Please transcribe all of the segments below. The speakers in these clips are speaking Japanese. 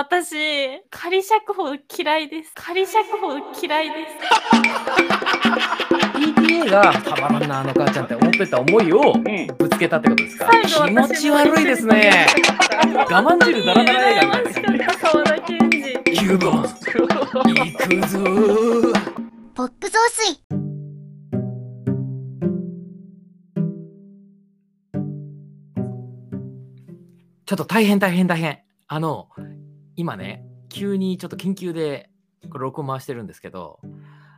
私、仮釈放嫌いです。仮釈放嫌いです。PTA がたまらんな、あの母ちゃんって思ってた思いをうん。ぶつけたってことですか？気持ち悪いですね。我慢汁ダラダラ映画みたいな。沢田研二。9番、行くぞー。ポップ増水ちょっと大変大変大変。あの、今ね、急にちょっと緊急で、これ録音回してるんですけど、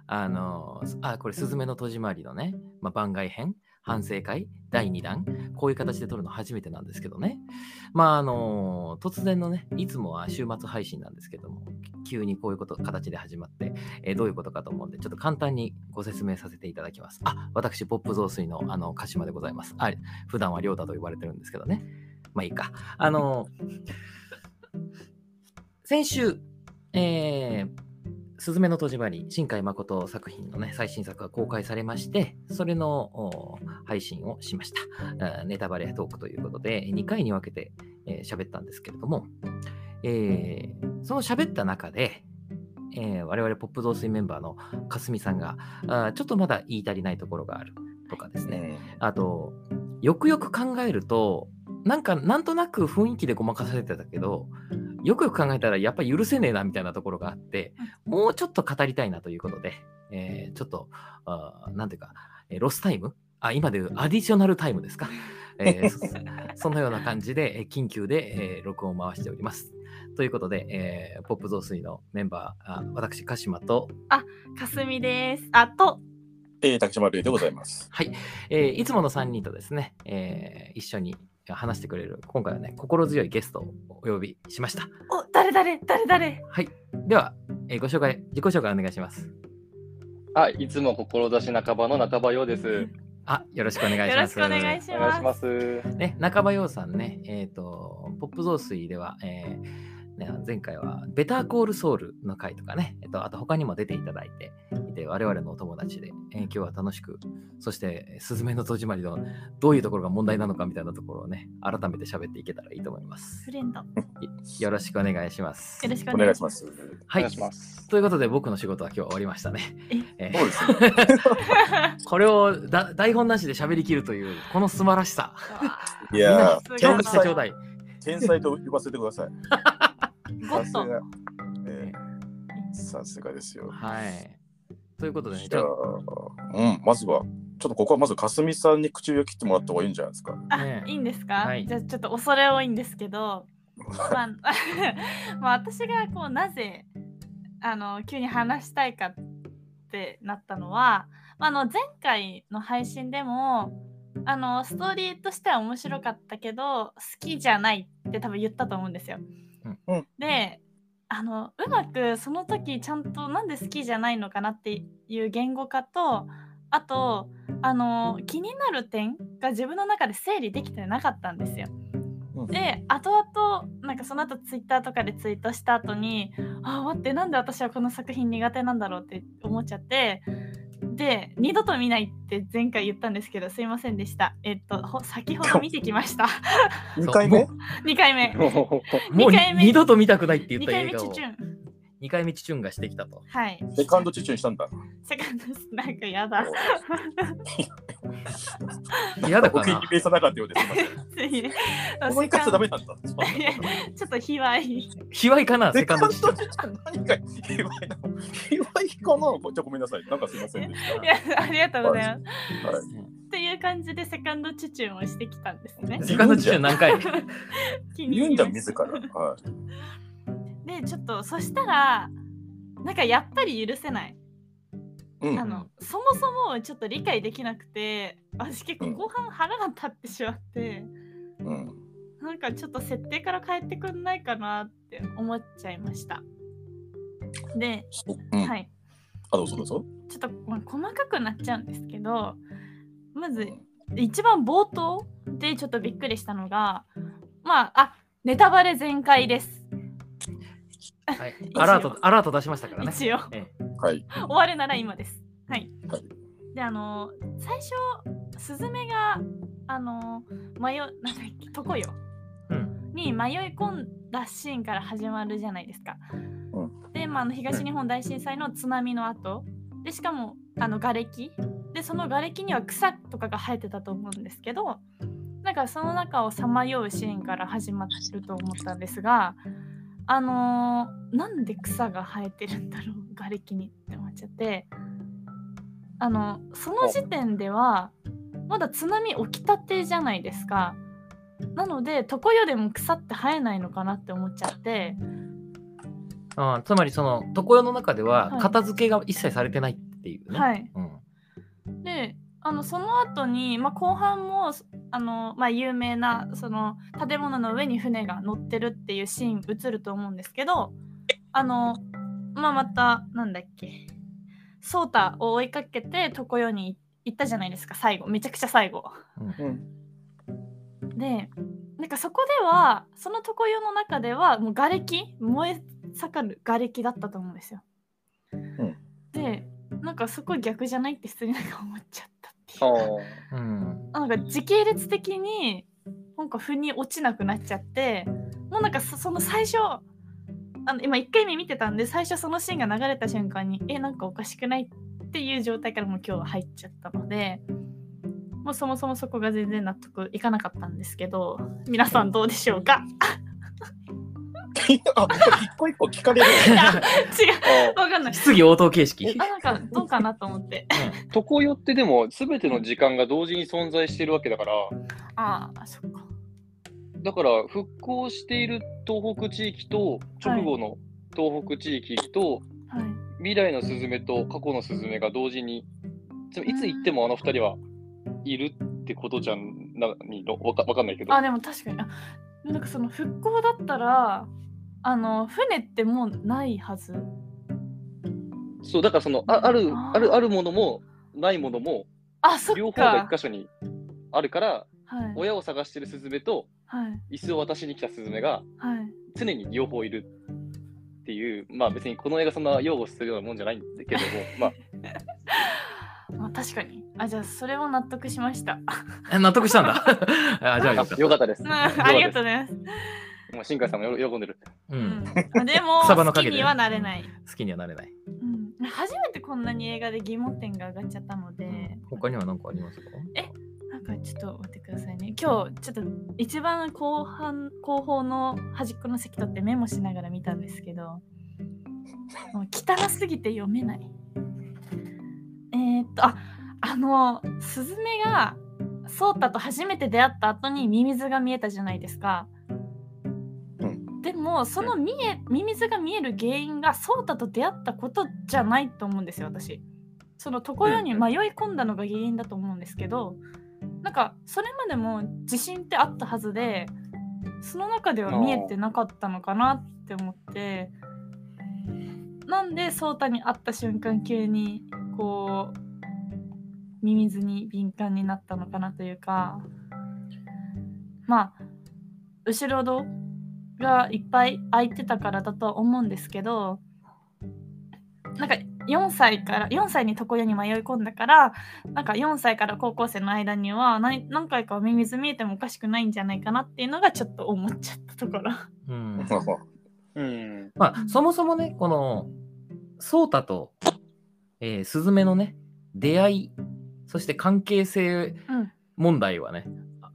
あの、あ、これ、すずめの戸締まりのね、まあ、番外編、反省会、第2弾、こういう形で撮るの初めてなんですけどね。まあ、あの、突然のね、いつもは週末配信なんですけども、急にこういうこと、形で始まって、えーどういうことかと思うんで、ちょっと簡単にご説明させていただきます。あ、私、ポップ増水の、あの、鹿島でございます。あ、普段は亮太と呼ばれてるんですけどね。まあいいか。あの、先週、えー、すずめの戸締まり、新海誠作品のね、最新作が公開されまして、それのお配信をしました。あネタバレトークということで、2回に分けてえー喋、ったんですけれども、えーその喋った中で、えー我々ポップ増水メンバーのかすみさんが、あーちょっとまだ言い足りないところがあるとかですね、あと、よくよく考えると、なんか、なんとなく雰囲気でごまかされてたけど、よくよく考えたら、やっぱり許せねえなみたいなところがあって、もうちょっと語りたいなということで、えーちょっと、あーなんていうか、えーロスタイム？あ、今でいうアディショナルタイムですか？えーそ そのような感じで、えー緊急で、えー録音を回しております。ということで、えーポップ増水のメンバー、あ私、鹿島と、かすみです。あと、えー、竹島るいでございます。はい、えーいつもの3人とですね、えー一緒に話してくれる、今回はね、心強いゲストをお呼びしました。お、誰誰誰誰？はい、では、えーご紹介、自己紹介お願いします。あ、いつも志半ばの半ばようです。あ、よろしくお願いします。よろしくお願いしお願いしま。ますす。ね、中場洋さんね、えっ、と、ポップ増水では、えーね、前回はベターコールソウルの回とかね、えっと、あと他にも出ていただいていて、我々のお友達で、えー今日は楽しく、そして、すずめの戸締まりのどういうところが問題なのかみたいなところをね、改めて喋っていけたらいいと思います。フレンド。よよろしくお願いします。ろしくおお願いしま。すす。はいいし。ます。ということで、僕の仕事は今日は終わりましたね。え？ーそうですね。これをだ台本なしで喋りきるという、この素晴らしさ。いやー。天才と呼ばせてください。ゴッド。さすが。えーさすがですよ。はい。ということでね、じゃあちょっ、うん、まずは、ちょっとここはまずかすみさんに口を切ってもらった方がいいんじゃないですか。あ、ねいいんですか、はいじゃあちょっと恐れ多いんですけど、まあ、まあ私がこうなぜあの急に話したいかってなったのは、まあ、あの前回の配信でもあのストーリーとしては面白かったけど好きじゃないって多分言ったと思うんですよ。うん。うん。であのうまくその時ちゃんとなんで好きじゃないのかなっていう言語化とあとあの気になる点が自分の中で整理できてなかったんですよ。うん。で後々なんかその後ツイッターとかでツイートした後にあ待ってなんで私はこの作品苦手なんだろうって思っちゃってで二度と見ないって前回言ったんですけどすいませんでした。えっとほ先ほど見てきました。2回目？も2回目。もう二回目。二度と見たくないって言っ2た映画を。回目チュチュン2回目チュチュンがしてきたと。はいセカンドチュチュンしたんだ。セカンドなんかやだ 嫌だかな？僕にベースなかったようです。思い返しちゃダメなんだ。ちょっと卑猥卑猥かな？セセカンドチュチュン。ドチュチュン何が卑猥なの卑猥かな？じゃあごめんなさい。なんかすいませんでした。いやありがとうございますはいっていう感じでセカンドチュチュンをしてきたんですね セカンドチュチュン何回？言うんじゃん、自ら。はい。でちょっとそしたらなんかやっぱり許せない、うん。あのそもそもちょっと理解できなくて私結構後半腹が立ってしまって、うん。なんかちょっと設定から変えてくんないかなって思っちゃいました。で、うん。はい。あ、どうぞどうぞ。ちょっと、まあ、細かくなっちゃうんですけどまず一番冒頭でちょっとびっくりしたのがまああネタバレ全開ですはい、アラート、アラート出しましたからね。一応えはい。終わるなら今です。はい。はいで、あの、最初、スズメが、あの、迷う、なんだっけ、とこよえうん。に迷い込んラッシーンから始まるじゃないですか。うで、まあ、あの東日本大震災の津波の後でしかもあの瓦礫でその瓦礫には草とかが生えてたと思うんですけどなんかその中をさまようシーンから始まると思ったんですがあのーなんで草が生えてるんだろう瓦礫にって思っちゃって。あのその時点ではまだ津波起きたてじゃないですか。なので床よでも草って生えないのかなって思っちゃって。あーつまりその床屋の中でははい。片付けが一切されてないっていうね。はい。うん。であのその後に、まあ、後半もあの、まあ、有名なその建物の上に船が乗ってるっていうシーン映ると思うんですけどあの、まあ、またなんだっけソータを追いかけて床屋に行ったじゃないですか最後めちゃくちゃ最後。うんでなんかそこではその床屋の中ではもう瓦礫燃え盛る瓦礫だったと思うんですよ。んでなんかそこ逆じゃないって普通になんか思っちゃっていう。ん。なんか時系列的になんか腑に落ちなくなっちゃってもうなんかそその最初あの今1回目見てたんで最初そのシーンが流れた瞬間にえなんかおかしくないっていう状態からもう今日は入っちゃったのでもうそもそもそこが全然納得いかなかったんですけど皆さんどうでしょうか？あ、これ一個一個聞かれる。違う。あわかんない。質疑応答形式。あなんかどうかなと思って。床よってでも全ての時間が同時に存在してるわけだから、ああそっか。だから復興している東北地域と直後の東北地域とはい。未来のスズメと過去のスズメが同時に、つまりいつ行ってもあの二人はいるってことじゃんなにのわかわかんないけど。あでも確かに。あなんかその復興だったらあの船ってもうないはず。そう、だからその、ああるある、あるものもないものも、あそ両方が一箇所にあるから、はい。親を探してるスズメとはい。椅子を渡しに来たスズメがはい。常に両方いるっていう、まあ別にこの映画そんな擁護するようなもんじゃないんだけども、まあ、まあ確かに。あじゃあそれを納得しました。え納得したんだ。あじゃあよかった。よかったです。うんありがとうございます、もう新海さんもよ喜んでる。ううん。ん。でも 好きにはなれない、好きにはなれない。うん、初めてこんなに映画で疑問点が上がっちゃったので、他には何かありますか？なんかちょっと待ってくださいね。今日ちょっと一番後半後方の端っこの席取ってメモしながら見たんですけど。もう汚すぎて読めない。えー、っとああのスズメがソータと初めて出会った後にミミズが見えたじゃないですか、うでもその見えミミズが見える原因がソータと出会ったことじゃないと思うんですよ私。その床屋に迷い込んだのが原因だと思うんですけど、なんかそれまでも自信ってあったはずでその中では見えてなかったのかなって思って。なんでソータに会った瞬間急にこうミミズに敏感になったのかなというか。まあ後ろ戸がいっぱい空いてたからだとは思うんですけどなんか4歳から4歳に床屋に迷い込んだからなんか4歳から高校生の間には何何回かはミミズ見えてもおかしくないんじゃないかなっていうのがちょっと思っちゃったところ。うん。うん。まあ、そもそもね、この、ソータと、えースズメのね、出会い、そして関係性うん問題はね、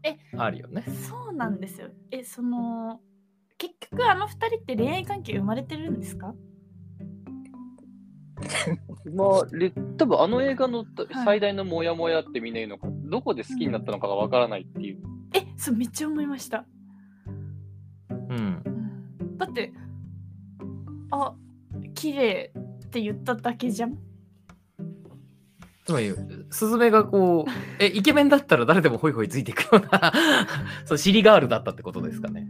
えあるよね。そうなんですよ。え、その、結局あの二人って恋愛関係生まれてるんですか？まあ、れ多分あの映画のはい最大のモヤモヤってみんな言うのか、どこで好きになったのかがわからないっていう。え、そう、めっちゃ思いました。うん。うんだって、あ、綺麗って言っただけじゃん。つまり、スズメがこう、え、イケメンだったら誰でもホイホイついていくような、そう、尻ガールだったってことですかね。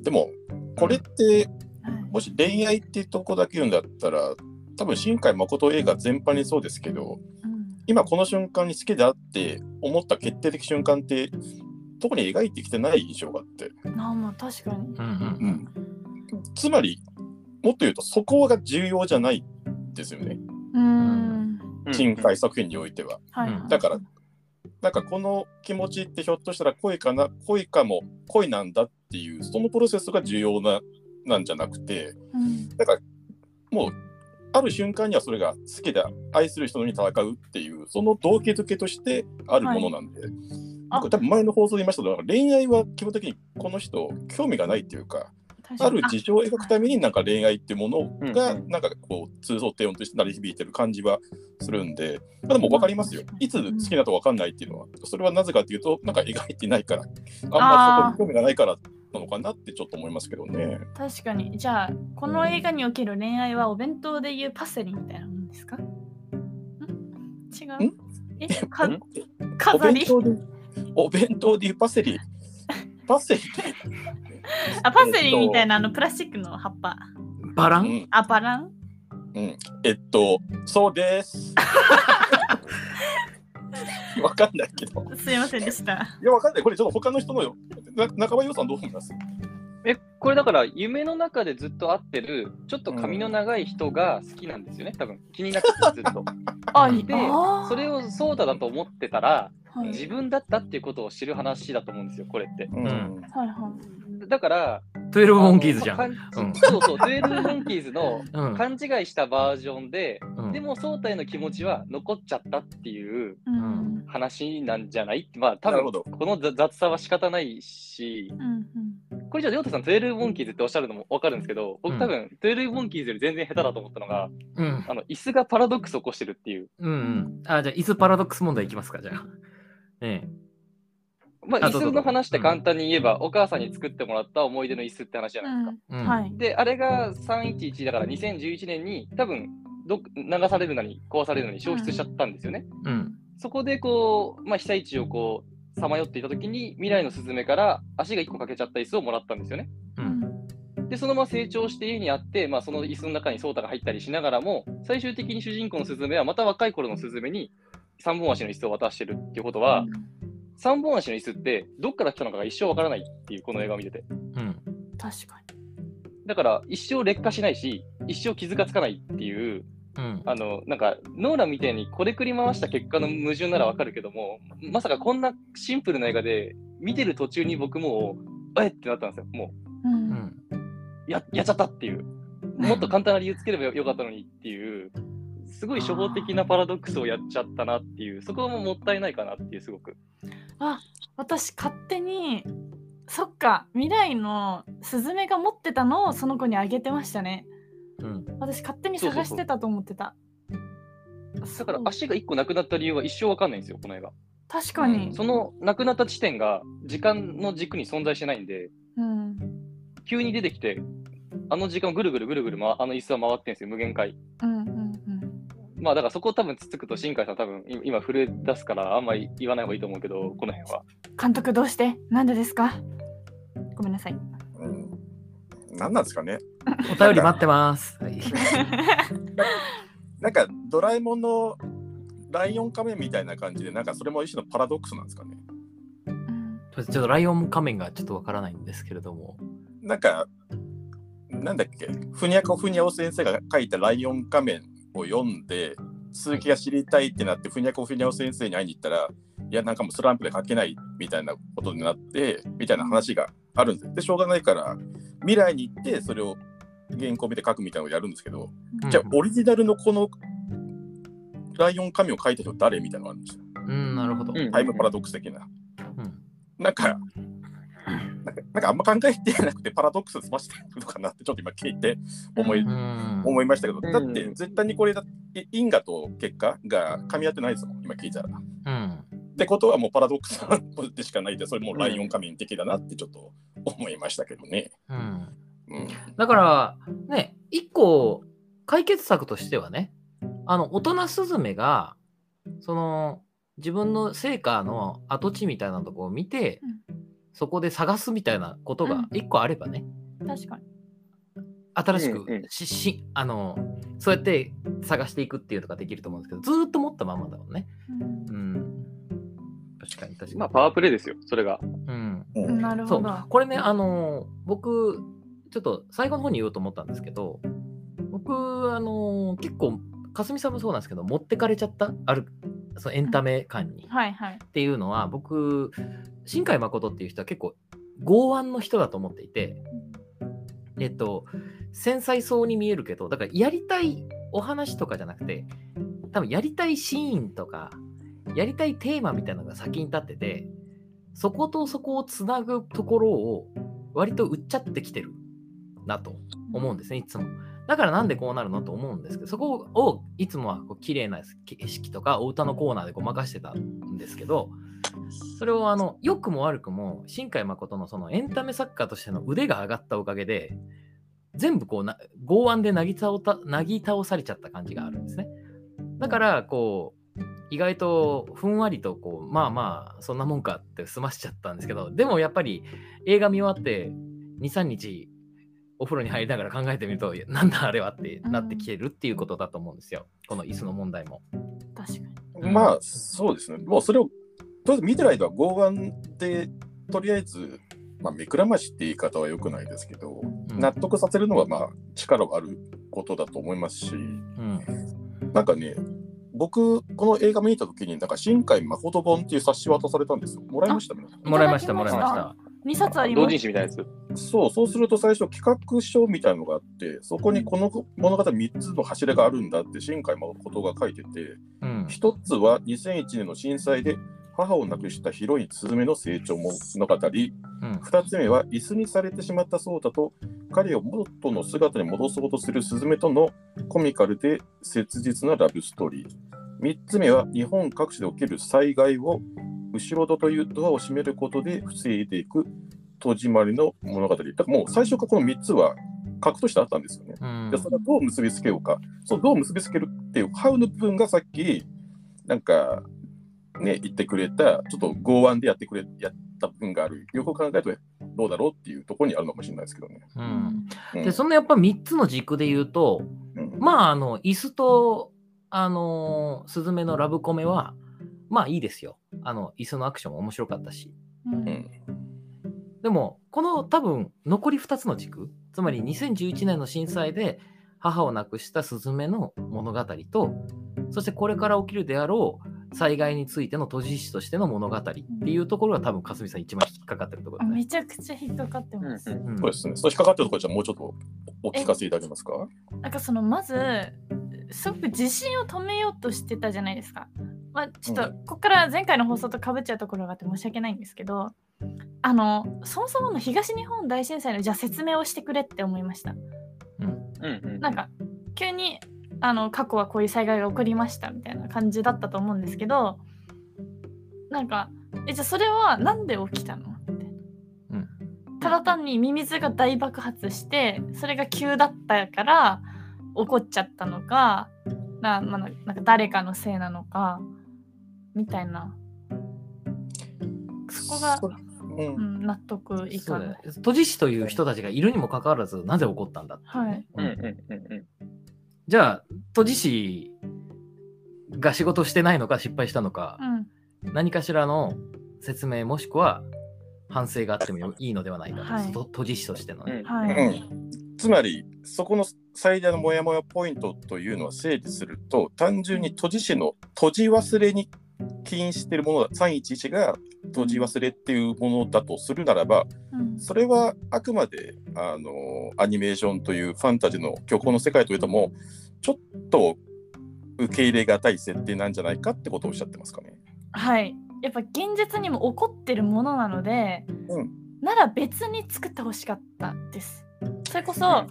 うん、でも、これって、はいもし恋愛っていうとこだけ言うんだったら、多分新海誠映画全般にそうですけど、うん今この瞬間に好きだって思った決定的瞬間って、特に描いてきてない印象があって。あまあ確かに。うんうん。うん、つまり、もっと言うと、そこが重要じゃないですよね、うーん。新海作品においては。だから、なんかこの気持ちってひょっとしたら恋かな、恋かも、恋なんだっっていうそのプロセスが重要ななんじゃなくてうん。だからもうある瞬間にはそれが好きで愛する人に戦うっていうその動機づけとしてあるものなんで、あ僕多分前の放送で言いましたけど恋愛は基本的にこの人興味がないっていうかある事情を描くためになんか恋愛っていうものがなんかこう通奏低音として鳴り響いてる感じはするんで、まあ、でも分かりますよ。いつ好きだと分かんないっていうのは、それはなぜかっていうと、なんか描いてないから、あんまりそこに興味がないからなのかなってちょっと思いますけどね。確かに。じゃあこの映画における恋愛はお弁当でいうパセリみたいなもんですか？ん？違う？ん？え？か飾り？弁当で、お弁当でいうパセリ、パセリ、あパセリみたいなあのプラスチックの葉っぱ。バラン、うん、あバラン？うん、えっと、そうです。わかんないけど。すいませんでしたいや、わかんない。これちょっと他の人のよ。な中場洋さんどう思います？え、これだから夢の中でずっと会ってる、ちょっと髪の長い人が好きなんですよね、多分気になっててずっと。あいでそれをソーダだと思ってたら、はい自分だったっていうことを知る話だと思うんですよ、これって。うんはいはいだから、12モンキーズじゃん。うんそうそう、12モンキーズのうん勘違いしたバージョンで、うんでも、ソータへの気持ちは残っちゃったっていううん話なんじゃない？まあ、多分この雑雑さは仕方ないし、うんこれじゃあ、りょうたさん、12モンキーズっておっしゃるのも分かるんですけど、僕、うん多分、12モンキーズより全然下手だと思ったのが、うん。あの椅子がパラドックスを起こしてるっていう。うんうん。あ、じゃあ、椅子パラドックス問題いきますか、じゃあ。えまあ、椅子の話って簡単に言えば、お母さんに作ってもらった思い出の椅子って話じゃないですか。え。うんはいで、あれが311だから2011年に多分どっ流されるなり壊されるのに消失しちゃったんですよね。うん。そこでこう、まあ、被災地をこうさまよっていた時に未来のスズメから足が1個欠けちゃった椅子をもらったんですよね。うん。で、そのまま成長して家にあって、まあ、その椅子の中にソータが入ったりしながらも、最終的に主人公のスズメはまた若い頃のスズメに3本足の椅子を渡してるっていうことは、3本足の椅子ってどっから来たのかが一生わからないっていうこの映画を見てて。うん。確かにだから一生劣化しないし、一生傷がつかないっていう、うん。あの、なんか、ノーランみたいにこれくり回した結果の矛盾ならわかるけども、まさかこんなシンプルな映画で、見てる途中に僕もう、えってなったんですよ。もうんうん。う、ややっちゃったっていう。もっと簡単な理由つければよよかったのにっていう、すごい初歩的なパラドックスをやっちゃったなっていう、そこももったいないかなっていう、すごく。あ私勝手にそっか未来のスズメが持ってたのをその子にあげてましたね。うん。私勝手に探してたと思ってた。だから足が1個なくなった理由は一生わかんないんですよ、この映画。確かに。そのなくなった地点が時間の軸に存在してないんで、うん。急に出てきて、あの時間をぐるぐるぐるぐる、ま、あの椅子は回ってんですよ、無限回。うんうんうんまあだからそこを多分つつくと新海さん多分い今震え出すからあんまり言わない方がいいと思うけど、この辺は。監督どうして？なんでですか？ごめんなさいうん、何なんですかね？お便り待ってます。はい。なんかドラえもんのライオン仮面みたいな感じで、なんかそれも一種のパラドックスなんですかね？うんちょっとライオン仮面がちょっとわからないんですけれども。なんか、なんだっけ、ふにゃこふにゃお先生が書いたライオン仮面を読んで、続きが知りたいってなって、ふにゃこふにゃお先生に会いに行ったら、いや、なんかもうスランプで書けないみたいなことになって、みたいな話があるんです。で、しょうがないから、未来に行って、それを原稿見て書くみたいなのをやるんですけど、じゃあ、オリジナルのこのライオン仮面を書いた人誰みたいなのがあるんですよ。うん、なるほど。うんタイムパラドックス的な。うんなんか、なんかなんかあんま考えてなくてパラドックス済ましてるのかなってちょっと今聞いて思い,、うん思いましたけど、うんだって絶対にこれだい因果と結果が噛み合ってないですもん、今聞いたら。うん。ってことはもうパラドックスでしかないで、それもうライオン仮面的だなってちょっと思いましたけどね。うん。うん。だから、ね、一個解決策としてはね、あの、大人スズメが、その、自分の成果の跡地みたいなところを見て、うんそこで探すみたいなことがうん一個あればね、確かに新しくうんうんし、しあの、そうやって探していくっていうのができると思うんですけど、ずーっと持ったままだもんね。うんうん。確かに確かに。まあパワープレイですよ、それが。うん。なるほど。これねあの僕ちょっと最後の方に言おうと思ったんですけど僕あの結構かすみさんもそうなんですけど持ってかれちゃったあるそのエンタメ感に、はいはい。っていうのは僕新海誠っていう人は結構剛腕の人だと思っていて、えっと、繊細そうに見えるけど、だからやりたいお話とかじゃなくて、多分やりたいシーンとか、やりたいテーマみたいなのが先に立ってて、そことそこをつなぐところを割と売っちゃってきてるなと思うんですね、いつも。だからなんでこうなるのと思うんですけど、そこをいつもはこう綺麗な景色とかお歌のコーナーでごまかしてたんですけど、それをあの良くも悪くも新海誠のそのエンタメ作家としての腕が上がったおかげで、全部こうな剛腕でなぎ倒たなぎ倒されちゃった感じがあるんですね。だからこう意外とふんわりとこうまあまあそんなもんかって済ましちゃったんですけどでもやっぱり映画見終わって23日お風呂に入りながら考えてみるとなんだあれはってなってきてるっていうことだと思うんですよこの椅子の問題も。確かに。うんまあ、そうですね。もうそれを、とりあえず見てる間は剛腕で、とりあえず、まあ、目くらましって言い方は良くないですけど、うん納得させるのは、まあ、力はあることだと思いますし、うんなんかね、僕、この映画見に行った時に、なんか、新海誠本っていう冊子渡されたんですよ。もらいましたね。もらいましたもらいました。2冊あり同ます。人誌みたいなやつ。そう、そうすると最初企画書みたいなのがあって、そこにこの物語3つの柱があるんだって新海誠が書いてて、うん一つは2001年の震災で母を亡くしたヒロインスズメの成長物語、うん二つ目は椅子にされてしまったソータと彼を元の姿に戻そうとするスズメとのコミカルで切実なラブストーリー。三つ目は日本各地で起きる災害を後ろ戸というドアを閉めることで防いでいく戸締まりの物語。だからもう最初からこの3つは核としてあったんですよね。うんでそれをどう結びつけようか、そうどう結びつけるっていう、ハウの部分がさっき、なんか、ね、言ってくれた、ちょっと剛腕でやってくれ、やった部分がある。よく考えると、どうだろうっていうところにあるのかもしれないですけどね。うんうんでそのやっぱ3つの軸で言うとうんまああの椅子とあのスズメのラブコメはまあいいですよあの椅子のアクションも面白かったしうんうんでもこの多分残り2つの軸つまり2011年の震災で母を亡くしたスズメの物語とそしてこれから起きるであろう災害についての閉じ師としての物語っていうところが多分かすみさん一番引っかかってるところですね。あめちゃくちゃ引っかかってます。うんうんそうですね。そう引っかかってるところじゃあもうちょっとお聞かせいただけますか？なんかそのまずすごく自信を止めようとしてたじゃないですか。まあ、ちょっとうここから前回の放送とかぶっちゃうところがあって申し訳ないんですけどあのそもそもの東日本大震災のじゃあ説明をしてくれって思いました。うん。うんうんなんか急にあの過去はこういう災害が起こりましたみたいな感じだったと思うんですけどなんかえじゃあそれはなんで起きたの？って。うん。ただ単にミミズが大爆発してそれが急だったから起こっちゃったのかな,、まあ、ななんか誰かのせいなのかみたいな。そこが、うん。うん、納得いかない。そうだよね。閉じ師という人たちがいるにもかかわらずなぜ起こったんだっていうね、うん。うんうんうんじゃあ閉じ師が仕事してないのか失敗したのか、うん、何かしらの説明もしくは反省があってもいいのではないかと、はい。と閉じ師としてのね。はい、うん。つまり、そこの最大のモヤモヤポイントというのは整理すると、単純に閉じ師の閉じ忘れに起因しているものだ、311が閉じ忘れっていうものだとするならば、うんそれはあくまであのアニメーションというファンタジーの虚構の世界というとも、ちょっと受け入れがたい設定なんじゃないかってことをおっしゃってますかね。はい、やっぱ現実にも起こってるものなので、うんなら別に作ってほしかったです。それこそ、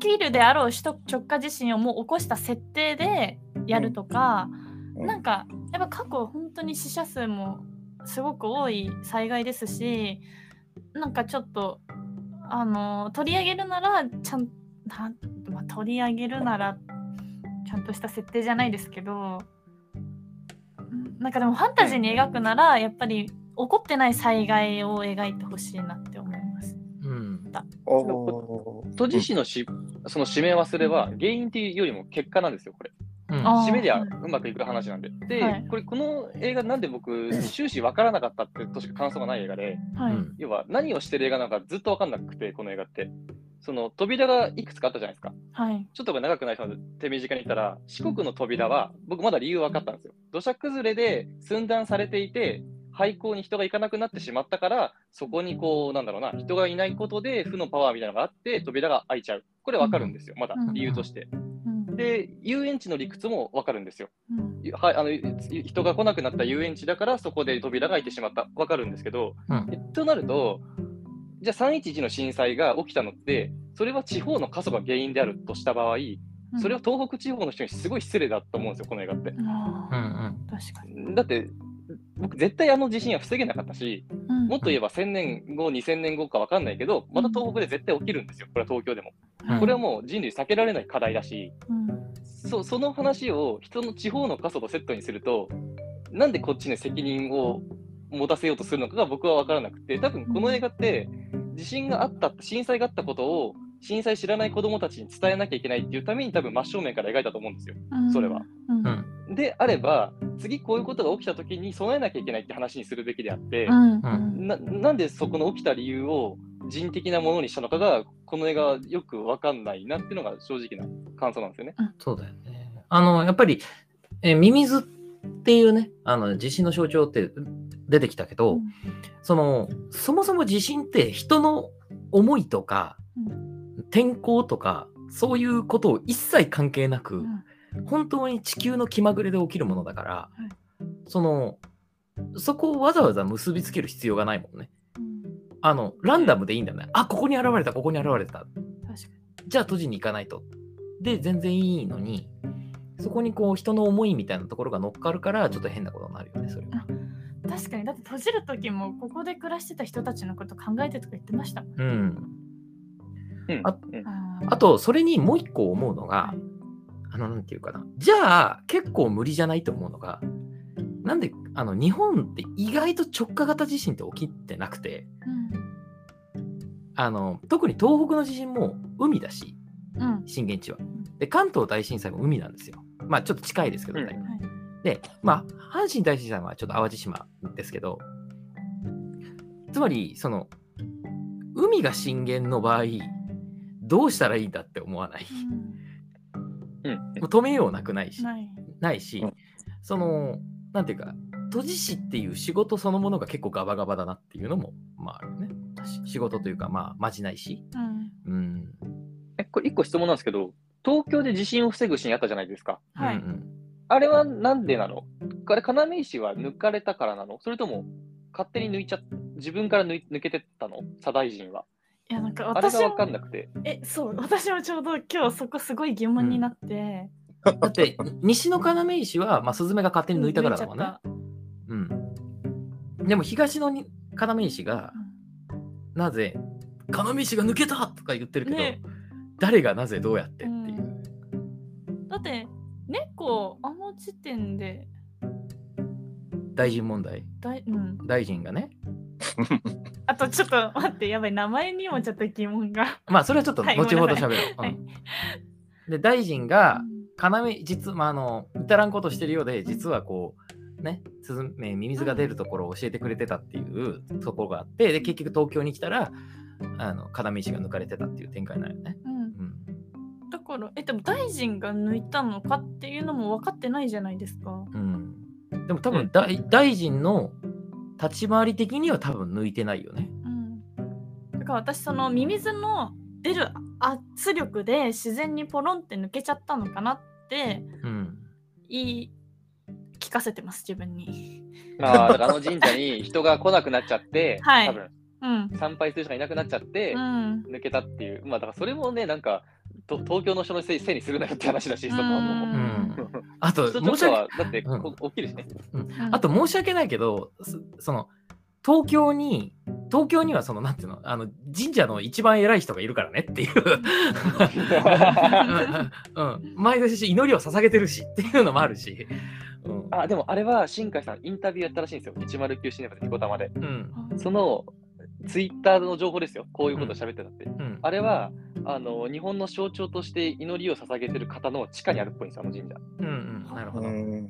起きるであろう首都直下地震をもう起こした設定でやるとか、うんなんかやっぱ過去本当に死者数もすごく多い災害ですしなんかちょっとあの取り上げるならちゃんなん、まあ、取り上げるならちゃんとした設定じゃないですけどうんなんかでもファンタジーに描くならやっぱり起こってない災害を描いてほしいなって思います。うん閉じ師のしその指名忘れは原因っていうよりも結果なんですよ、これ。うん締めでははいうまくいく話なんで。で、はいこれ、この映画なんで僕、終始分からなかったってとしか感想がない映画で、はい、うん要は何をしてる映画なのかずっと分かんなくて、この映画って。その扉がいくつかあったじゃないですか。はい、ちょっと長くない人の手短に言ったら、四国の扉は僕まだ理由分かったんですよ。土砂崩れで寸断されていて、廃校に人が行かなくなってしまったから、そこにこう、なんだろうな、人がいないことで負のパワーみたいなのがあって、扉が開いちゃう。これわかるんですよ、まだうん理由として。うんで、遊園地の理屈もわかるんですよ。うん。はい、あの人が来なくなった遊園地だから、そこで扉が開いてしまった。わかるんですけど、うん。えとなると、じゃあ311の震災が起きたのって、それは地方の過疎が原因であるとした場合、それは東北地方の人にすごい失礼だと思うんですよ、この映画って。あうんうーん。確かに、だって、僕、絶対あの地震は防げなかったし、うん。もっと言えば1000年後、2000年後か分かんないけど、また東北で絶対起きるんですよ、これは東京でも。うん。これはもう人類避けられない課題だし、うん。そその話を人の地方の過疎とセットにすると、なんでこっちに責任を持たせようとするのかが僕は分からなくて、多分この映画って、地震があった、震災があったことを、震災知らない子供たちに伝えなきゃいけないっていうために、多分真正面から描いたと思うんですよ。うん。それは。うん。うん。であれば、次こういうことが起きたときに備えなきゃいけないって話にするべきであって、うん。うん。ななんでそこの起きた理由を人的なものにしたのかが、この映画はよく分かんないなっていうのが正直な感想なんですよね。そうだよね。あの、やっぱり、えミミズっていうね、あの、地震の象徴って出てきたけど、うんその、そもそも地震って人の思いとか、天候とか、そういうことを一切関係なく、うん本当に地球の気まぐれで起きるものだから、いその、そこをわざわざ結びつける必要がないもんね。うんあの、ランダムでいいんだよね。あ、ここに現れた、ここに現れた。確かじゃあ閉じに行かないと。で、全然いいのに、そこにこう人の思いみたいなところが乗っかるから、ちょっと変なことになるよね、それは。に確かにだって閉じる時もここで暮らしてた人たちのこと考えてとか言ってましたうん。うんあうんああと、それにもう一個思うのが、あの、なんていうかな。じゃあ、結構無理じゃないと思うのが、なんで、あの、日本って意外と直下型地震って起きてなくて、あの、特に東北の地震も海だし、うん。うん震源地は。で、関東大震災も海なんですよ。まあ、ちょっと近いですけどね。うん。はい。で、まあ、阪神大震災はちょっと淡路島ですけど、つまり、その、海が震源の場合、どうしたらいいんだって思わない。うん。もう止めようなくないし、ない。ないしうん、その、なんていうか、都知事っていう仕事そのものが結構ガバガバだなっていうのも、まああるよね。仕事というか、まあ、まじないし。うんうん。えこれ、一個質問なんですけど、東京で地震を防ぐシーンあったじゃないですか。はいうんうんあれはなんでなの？あれ、要石は抜かれたからなの？それとも、勝手に抜いちゃっ自分から抜い抜けてったの？左大臣は。いやなんかあれが分私もかんなくて。えそう私もちょうど今日そこすごい疑問になって、だって、西の要石は、まあ、スズメが勝手に抜いたからだもんね。でも、東のに要石がた、なぜ、要石が抜けたとか言ってるけど、ね誰がなぜどうやってっていう。うんだって猫あの時点で大臣問題。だい、うん、大臣がね。あとちょっと待ってやばい名前にもちょっと疑問が。まあ、それはちょっとはい後ほど喋ろう。はいうんで、大臣が、要、実、まあ、あの、至らんことしてるようで、実はこう、ね、ミミズが出るところを教えてくれてたっていうところがあって、で、結局東京に来たら、あの、要石が抜かれてたっていう展開なのよね。うん、うん。だからえでも大臣が抜いたのかっていうのも分かってないじゃないですか。うん。でも多分大、大臣の立ち回り的には多分抜いてないよね。うん、だから私そのミミズの出る圧力で自然にポロンって抜けちゃったのかなってうん。言い聞かせてます自分に。ああ、だからあの神社に人が来なくなっちゃって、はい多分うん。参拝する人がいなくなっちゃって、うん。抜けたっていう、まあだからそれもね、なんか、と東京の人のせいせいにするなよって話だし、そこはもう。うん あと、申して訳は、だって、うんこ起きるしね。あと申し訳ないけど、そその、東京に、東京にはその、なんていうの、あの、神社の一番偉い人がいるからねっていう。うん、毎年祈りを捧げてるしっていうのもあるし。うん。あ、でもあれは新海さん、インタビューやったらしいんですよ。109シネマでニコタマで。うん。その、ツイッターの情報ですよ。こういうこと喋ってたって。うん。あれは、あの、日本の象徴として祈りを捧げてる方の地下にあるっぽいんですよ、あの神社。うんうん。なるほど。うん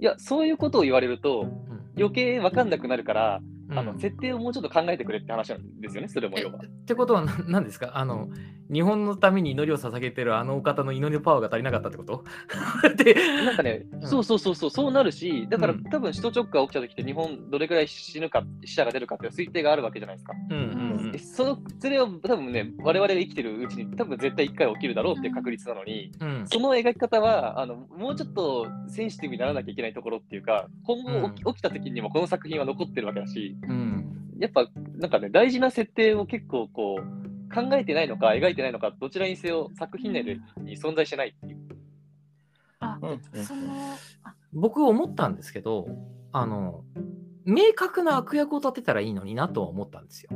いや、そういうことを言われると、うん余計わかんなくなるから、うんあの設定をもうちょっと考えてくれって話なんですよね、それもえ要は。ってことはな何ですか？あの日本のために祈りを捧げてるあのお方の祈りのパワーが足りなかったってこと？でなんかね、うん。そうそうそうそう、そうなるし、だから、うん。多分首都直下が起きた時って日本どれくらい死ぬか、死者が出るかっていう推定があるわけじゃないですか。うんうんでそのそれを多分ね、我々が生きてるうちに多分絶対1回起きるだろうっていう確率なのに、うん。うんその描き方はあのもうちょっとセンシティブにならなきゃいけないところっていうか、今後起き,、起きた時にもこの作品は残ってるわけだし、うん。やっぱなんかね、大事な設定を結構こう考えてないのか描いてないのか、どちらにせよ作品内でに存在してないっていう。あそのあ。僕思ったんですけどあの明確な悪役を立てたらいいのになとは思ったんですよ。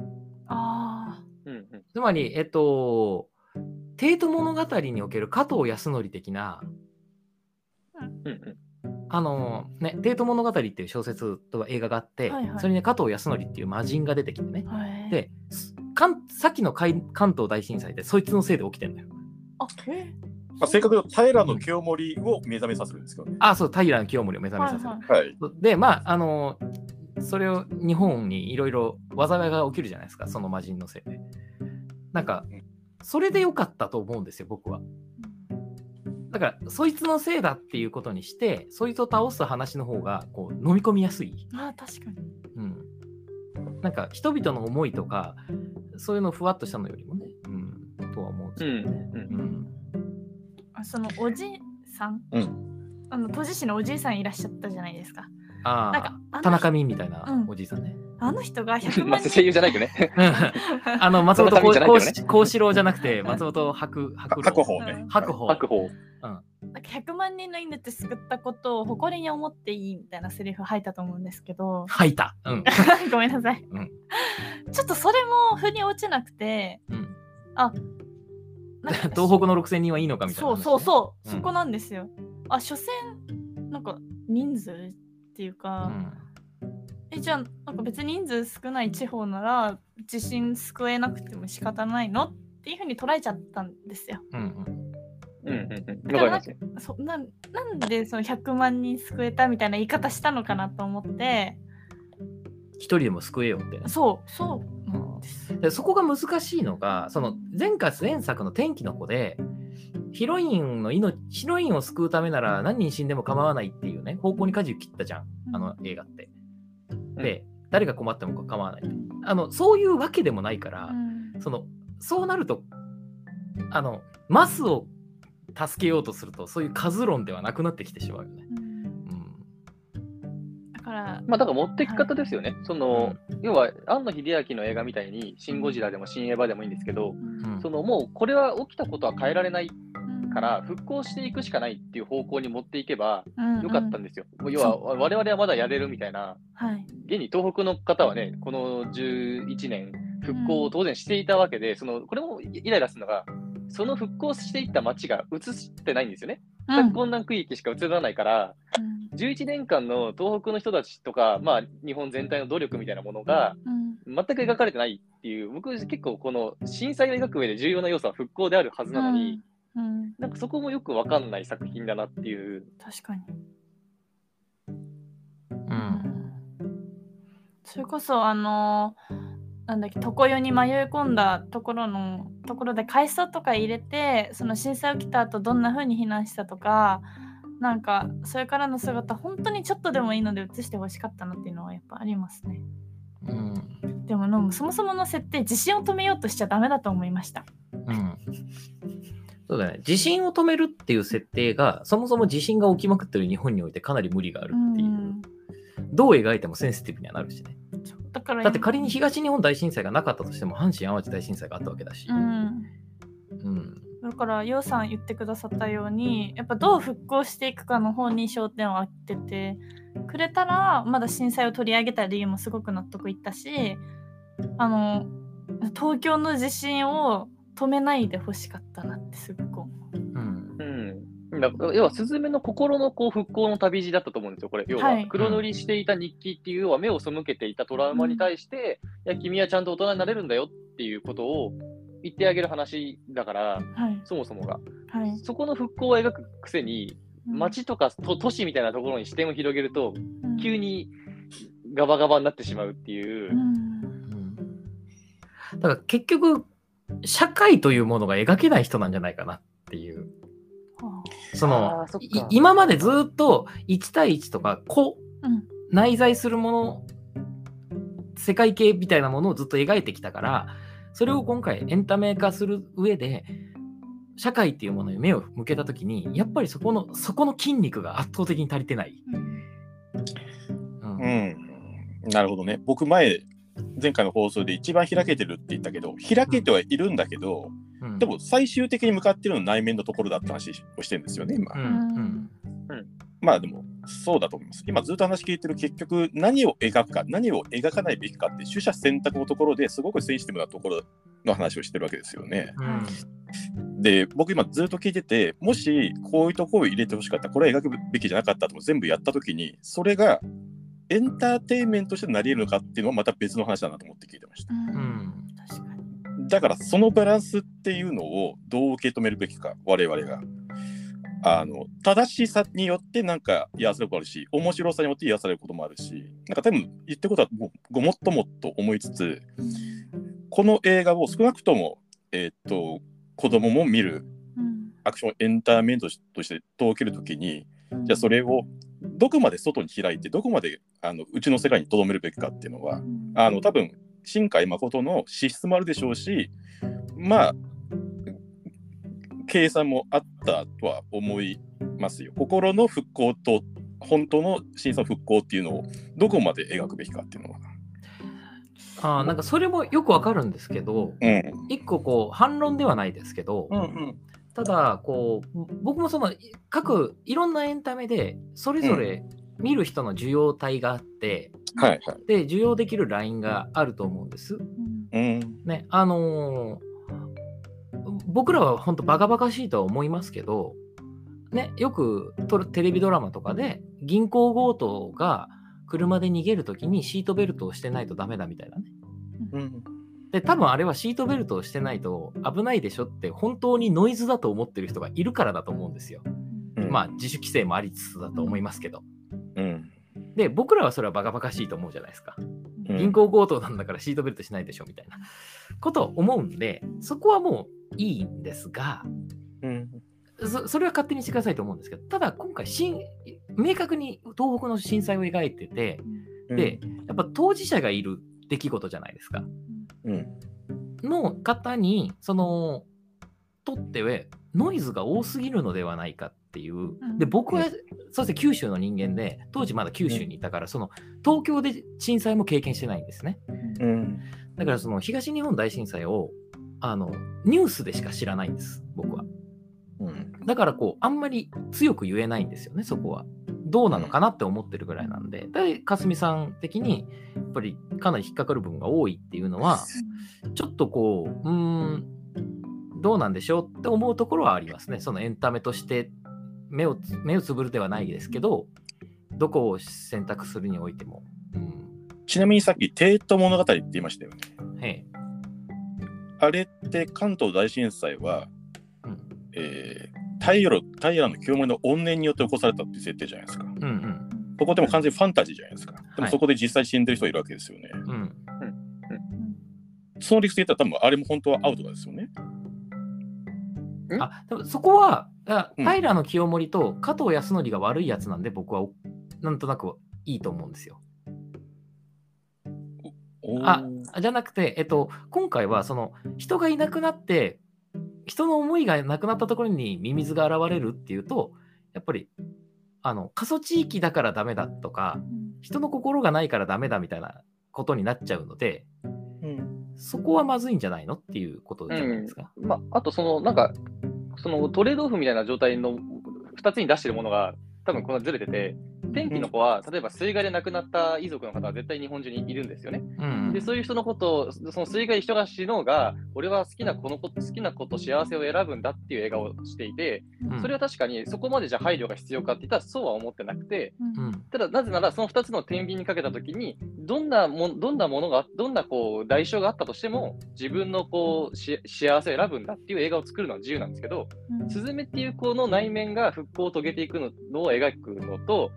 あうんうん。つまり、えっと、帝都物語における加藤康則的な、うんうん。あの、ね、帝都物語っていう小説と映画があって、はいはい。それに加藤康則っていう魔人が出てきてね。ー。はいで、す関さっきの関関東大震災でそいつのせいで起きてんだよ。あえまあ、正確に平の清盛を目覚めさせるんですけどね。あ、そう、平清盛を目覚めさせる。はいはいはい。で、まあ、あの、それを日本にいろいろ災いが起きるじゃないですか、その魔人のせいで。なんか、それでよかったと思うんですよ、僕は。だから、そいつのせいだっていうことにして、そいつを倒す話の方がこう飲み込みやすい。あ確かにうん。なんか、人々の思いとか、そういうのふわっとしたのよりもね、うん、とは思うんですうんけどね。うんうん。あそのおじさん、うんあの都知事のおじいさんいらっしゃったじゃないですか。あなんか田中泯みたいなうんおじいさんね。あの人が 100まあ万人声優じゃないけどね。あの、松本そのためじゃないけどね幸幸四郎じゃなくて、松本白白白鵬ね。白鵬。白鵬。なんか100万人の命救ったことを誇りに思っていいみたいなセリフ吐いたと思うんですけど。吐いた。うん。ごめんなさい、うん。ちょっとそれも腑に落ちなくてうん。あなんか 東北の6000人はいいのかみたいな、そうそうそう、うん。そこなんですよ。あ所詮なんか人数っていうか、えじゃあなんか別に人数少ない地方なら地震救えなくても仕方ないの？っていうふうに捉えちゃったんですよ。うん。うんうんうん。そなんなんでその100万人救えたみたいな言い方したのかなと思って一人でも救えよってね。そうそうなんです。でそこが難しいのが、その前回前作の天気の子で、ヒロインの命、ヒロインを救うためなら何人死んでも構わないっていうね、方向に舵を切ったじゃん、あの映画って。で、誰が困っても構わない。あの、そういうわけでもないから、うんその、そうなると、あの、マスを助けようとすると、そういう数論ではなくなってきてしまうよね。うんうん。だから、まあだから持ってき方ですよね。その、要は、庵野秀明の映画みたいに、シン・ゴジラでもシン・エヴァでもいいんですけど、うんそのもうこれは起きたことは変えられないうんから、復興していくしかないっていう方向に持っていけばうんよかったんですよ。もう要は、我々はまだやれるみたいな、はい。現に東北の方はね、この11年、復興を当然していたわけで、そのこれもイライラするのが、その復興していった街が映してないんですよね。うん困難区域しか映らないから、11年間の東北の人たちとか、まあ、日本全体の努力みたいなものがうん全く描かれてないっていう、僕、結構この震災を描く上で重要な要素は復興であるはずなのに、うんうんなんかそこもよくわかんない作品だなっていう。確かに。うん。それこそあのなんだっけ常世に迷い込んだところのところで海藻とか入れてその震災起きた後どんな風に避難したとかなんかそれからの姿本当にちょっとでもいいので映してほしかったなっていうのはやっぱありますねうん。でものそもそもの設定地震を止めようとしちゃダメだと思いましたうん。そうだね。地震を止めるっていう設定が、そもそも地震が起きまくってる日本においてかなり無理があるっていう。うんどう描いてもセンシティブにはなるしね。だからだって仮に東日本大震災がなかったとしても、阪神・淡路大震災があったわけだし。うんうん。だから、ようさん言ってくださったように、やっぱどう復興していくかの方に焦点を当ててくれたら、まだ震災を取り上げた理由もすごく納得いったし、あの、東京の地震を止めないでほしかったなってすごく思う。うん。うん、だ要は、スズメの心のこう復興の旅路だったと思うんですよ、これ。要は、はい黒塗りしていた日記っていう、要は目を背けていたトラウマに対して、いや、君はちゃんと大人になれるんだよっていうことを言ってあげる話だから、はい。そもそもが。はい。そこの復興を描くくせに、街とか都都市みたいなところに視点を広げると、急に、にガバガバになってしまうっていう。うんうんだから結局、社会というものが描けない人なんじゃないかなっていう。はその今までずっと1対1とか個あうん内在するもの世界系みたいなものをずっと描いてきたからそれを今回エンタメ化する上で社会っていうものに目を向けた時にやっぱりそこのそこの筋肉が圧倒的に足りてない。うんうん。なるほどね。僕前、前回の放送で一番開けてるって言ったけど、開けてはいるんだけど、うんでも最終的に向かってるのは内面のところだって話をしてるんですよね、今。うんうんまあでも、そうだと思います。今ずっと話聞いてる結局、何を描くか、何を描かないべきかって、取捨選択のところですごくセンシティブなところの話をしてるわけですよね。うんで、僕今ずっと聞いてて、もしこういうところを入れてほしかった、これは描くべきじゃなかったとも全部やったときに、それがエンターテインメントとしてなり得るのかっていうのはまた別の話だなと思って聞いてました。うんだからそのバランスっていうのをどう受け止めるべきか、我々が。あの正しさによってなんか癒されることもあるし、面白さによって癒されることもあるし、なんか多分言ってることはごごもっともっと思いつつ、この映画を少なくとも、えーっと子供も見るうんアクションエンターテインメントとして届けるときに、じゃあそれをどこまで外に開いて、どこまであのうちの世界に留めるべきかっていうのは、あの多分新海誠の資質もあるでしょうし、まあ、計算もあったとは思いますよ。心の復興と本当の真相の復興っていうのをどこまで描くべきかっていうのは。あーなんかそれもよくわかるんですけどうん。一個こう反論ではないですけど、うんうん。ただこう僕もその各いろんなエンタメでそれぞれ見る人の受容体があって、はいはい。で受容できるラインがあると思うんです。うん。ねあのー僕らは本当バカバカしいとは思いますけど、ね、よくとテレビドラマとかで銀行強盗が車で逃げるときにシートベルトをしてないとダメだみたいなね。うん。で多分あれはシートベルトをしてないと危ないでしょって本当にノイズだと思ってる人がいるからだと思うんですよ。うんまあ自主規制もありつつだと思いますけど。うん。で僕らはそれはバカバカしいと思うじゃないですか。うん銀行強盗なんだからシートベルトしないでしょみたいなことを思うんでそこはもういいんですがうん。そそれは勝手にしてくださいと思うんですけどただ今回新明確に東北の震災を描いててでやっぱ当事者がいる出来事じゃないですか。うん。の方にそのとってはノイズが多すぎるのではないかっていう、ん。で僕はそして九州の人間で当時まだ九州にいたから、その東京で震災も経験してないんですね。うん。だからその東日本大震災をあのニュースでしか知らないんです僕は。うん。だからこうあんまり強く言えないんですよねそこは。どうなのかなって思ってるぐらいなんで。でかすみさん的にやっぱりかなり引っかかる部分が多いっていうのはちょっとこう、うーん、どうなんでしょうって思うところはありますね。そのエンタメとして目をつ目をつぶるではないですけど、どこを選択するにおいても。うん、ちなみにさっき、帝都物語って言いましたよね。へえあれって関東大震災は、うんえー平平の清盛の怨念によって起こされたっていう設定じゃないですか。うんうんそこでも完全にファンタジーじゃないですか。ではいもそこで実際死んでる人いるわけですよね。うん。その理屈で言ったら多分あれも本当はアウトですよね。あでもそこは、あうん。平清盛と加藤康則が悪いやつなんで、僕はおなんとなくいいと思うんですよ。あじゃなくて、えっと、今回はその人がいなくなって、人の思いがなくなったところにミミズが現れるっていうと、やっぱりあの過疎地域だからダメだとか、人の心がないからダメだみたいなことになっちゃうので、うん。そこはまずいんじゃないのっていうことじゃないですか？まあ、あとその、なんか、そのトレードオフみたいな状態の2つに出してるものが、多分このずれてて、天気の子は、例えば水害で亡くなった遺族の方は絶対日本中にいるんですよね。うん。で、そういう人のことを、その水害人が死のうが、俺は好きなこのこと、好きなこと、幸せを選ぶんだっていう映画をしていて、うん。それは確かにそこまでじゃ配慮が必要かって言ったらそうは思ってなくて、うん。ただなぜならその2つの天秤にかけたときにどんなもどんなものがどんなこう代償があったとしても自分のこうし幸せを選ぶんだっていう映画を作るのは自由なんですけどスズメっていう子の内面が復興を遂げていくののを描くのと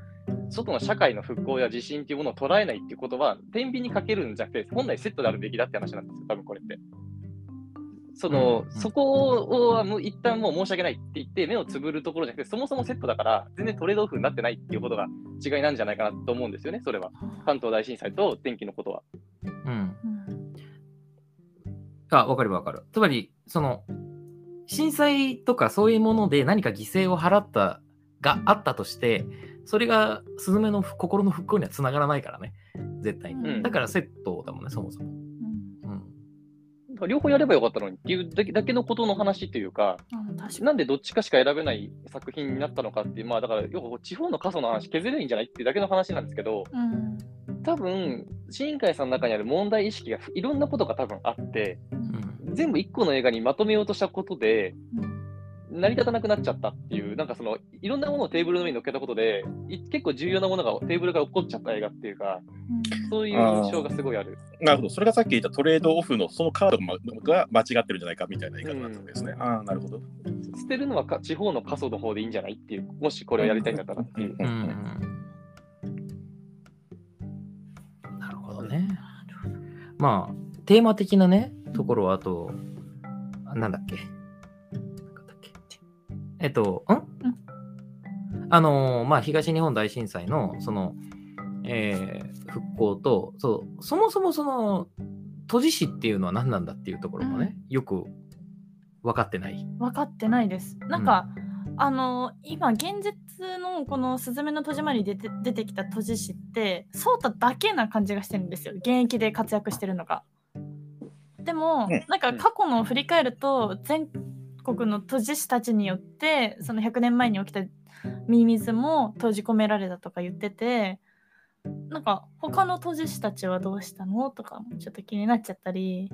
外の社会の復興や地震っていうものを捉えないっていうことは、天秤にかけるんじゃなくて、本来セットであるべきだって話なんですよ、多分これって。その、うんそこをもう一旦もう申し訳ないって言って、目をつぶるところじゃなくて、そもそもセットだから、全然トレードオフになってないっていうことが違いなんじゃないかなと思うんですよね、それは。関東大震災と天気のことは。うん。うんあ、わかるわかる。つまり、その、震災とかそういうもので何か犠牲を払ったがあったとして、それがスズメの心の復興にはつながらないからね。絶対に。うんだからセットだもんね、そもそも。うんうん。両方やればよかったのにっていうだけだけのことの話というか、なんでどっちかしか選べない作品になったのかっていう、まあだから、要は地方の過疎の話削ればいいんじゃないっていうだけの話なんですけど、に。うん多分、新海さんの中にある問題意識がいろんなことが多分あって、うん。全部一個の映画にまとめようとしたことで、うん成り立たなくなっちゃったっていう、なんかその、いろんなものをテーブルの上に乗っけたことで、い結構重要なものがテーブルから落っこっちゃった映画っていうか、そういう印象がすごいある。なるほど。それがさっき言ったトレードオフのそのカードがが間違ってるんじゃないかみたいな言い方だったわけですね。ああ、なるほど。捨てるのはか地方の過疎の方でいいんじゃない？っていう、もしこれをやりたいんだったら。っていう。うん。うん。なるほどね。まあ、テーマ的なね、ところはあと、あなん。だっけ。えっと、ん？あのーまあ、東日本大震災の、その、えー復興と、そう、そもそもその、都知事っていうのは何なんだっていうところもね、よく分かってない。分かってないです。なんか、あの今現実のこの「すずめの戸締まり」に出て出てきた都知事ってソータだけな感じがしてるんですよ現役で活躍してるのが。でも、うんなんか過去のを振り返ると全国の都知事たちによってその100年前に起きたミミズも閉じ込められたとか言っててなんか他の都知事たちはどうしたのとかもちょっと気になっちゃったり。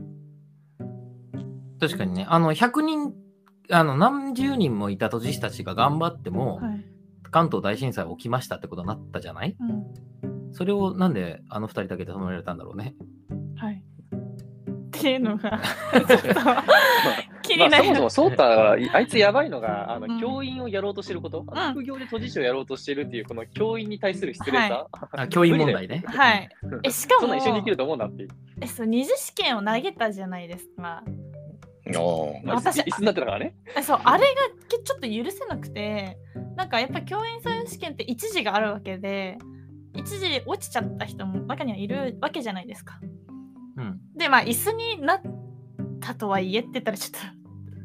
確かにね、あの、100人、あの、何十人もいた都知事たちが頑張っても、はい。関東大震災起きましたってことになったじゃない？うん。それをなんであの二人だけで止められたんだろうね。はい、っていうのがちょっと気になる。まあ、そもそもソータは、あいつやばいのが、あのうん教員をやろうとしてること、ん副業で都知事をやろうとしてるっていう、この教員に対する失礼さ、あ教員問題ね。はい。えしかもそんなん一緒にできると思うんだっていう。えそう二次試験を投げたじゃないですか。あ、私椅子になってたからね。えそうあれがけちょっと許せなくてなんかやっぱ教員採用試験って一時があるわけで一時落ちちゃった人も中にはいるわけじゃないですか。うん。でまあ椅子になったとはいえって言ったらちょっと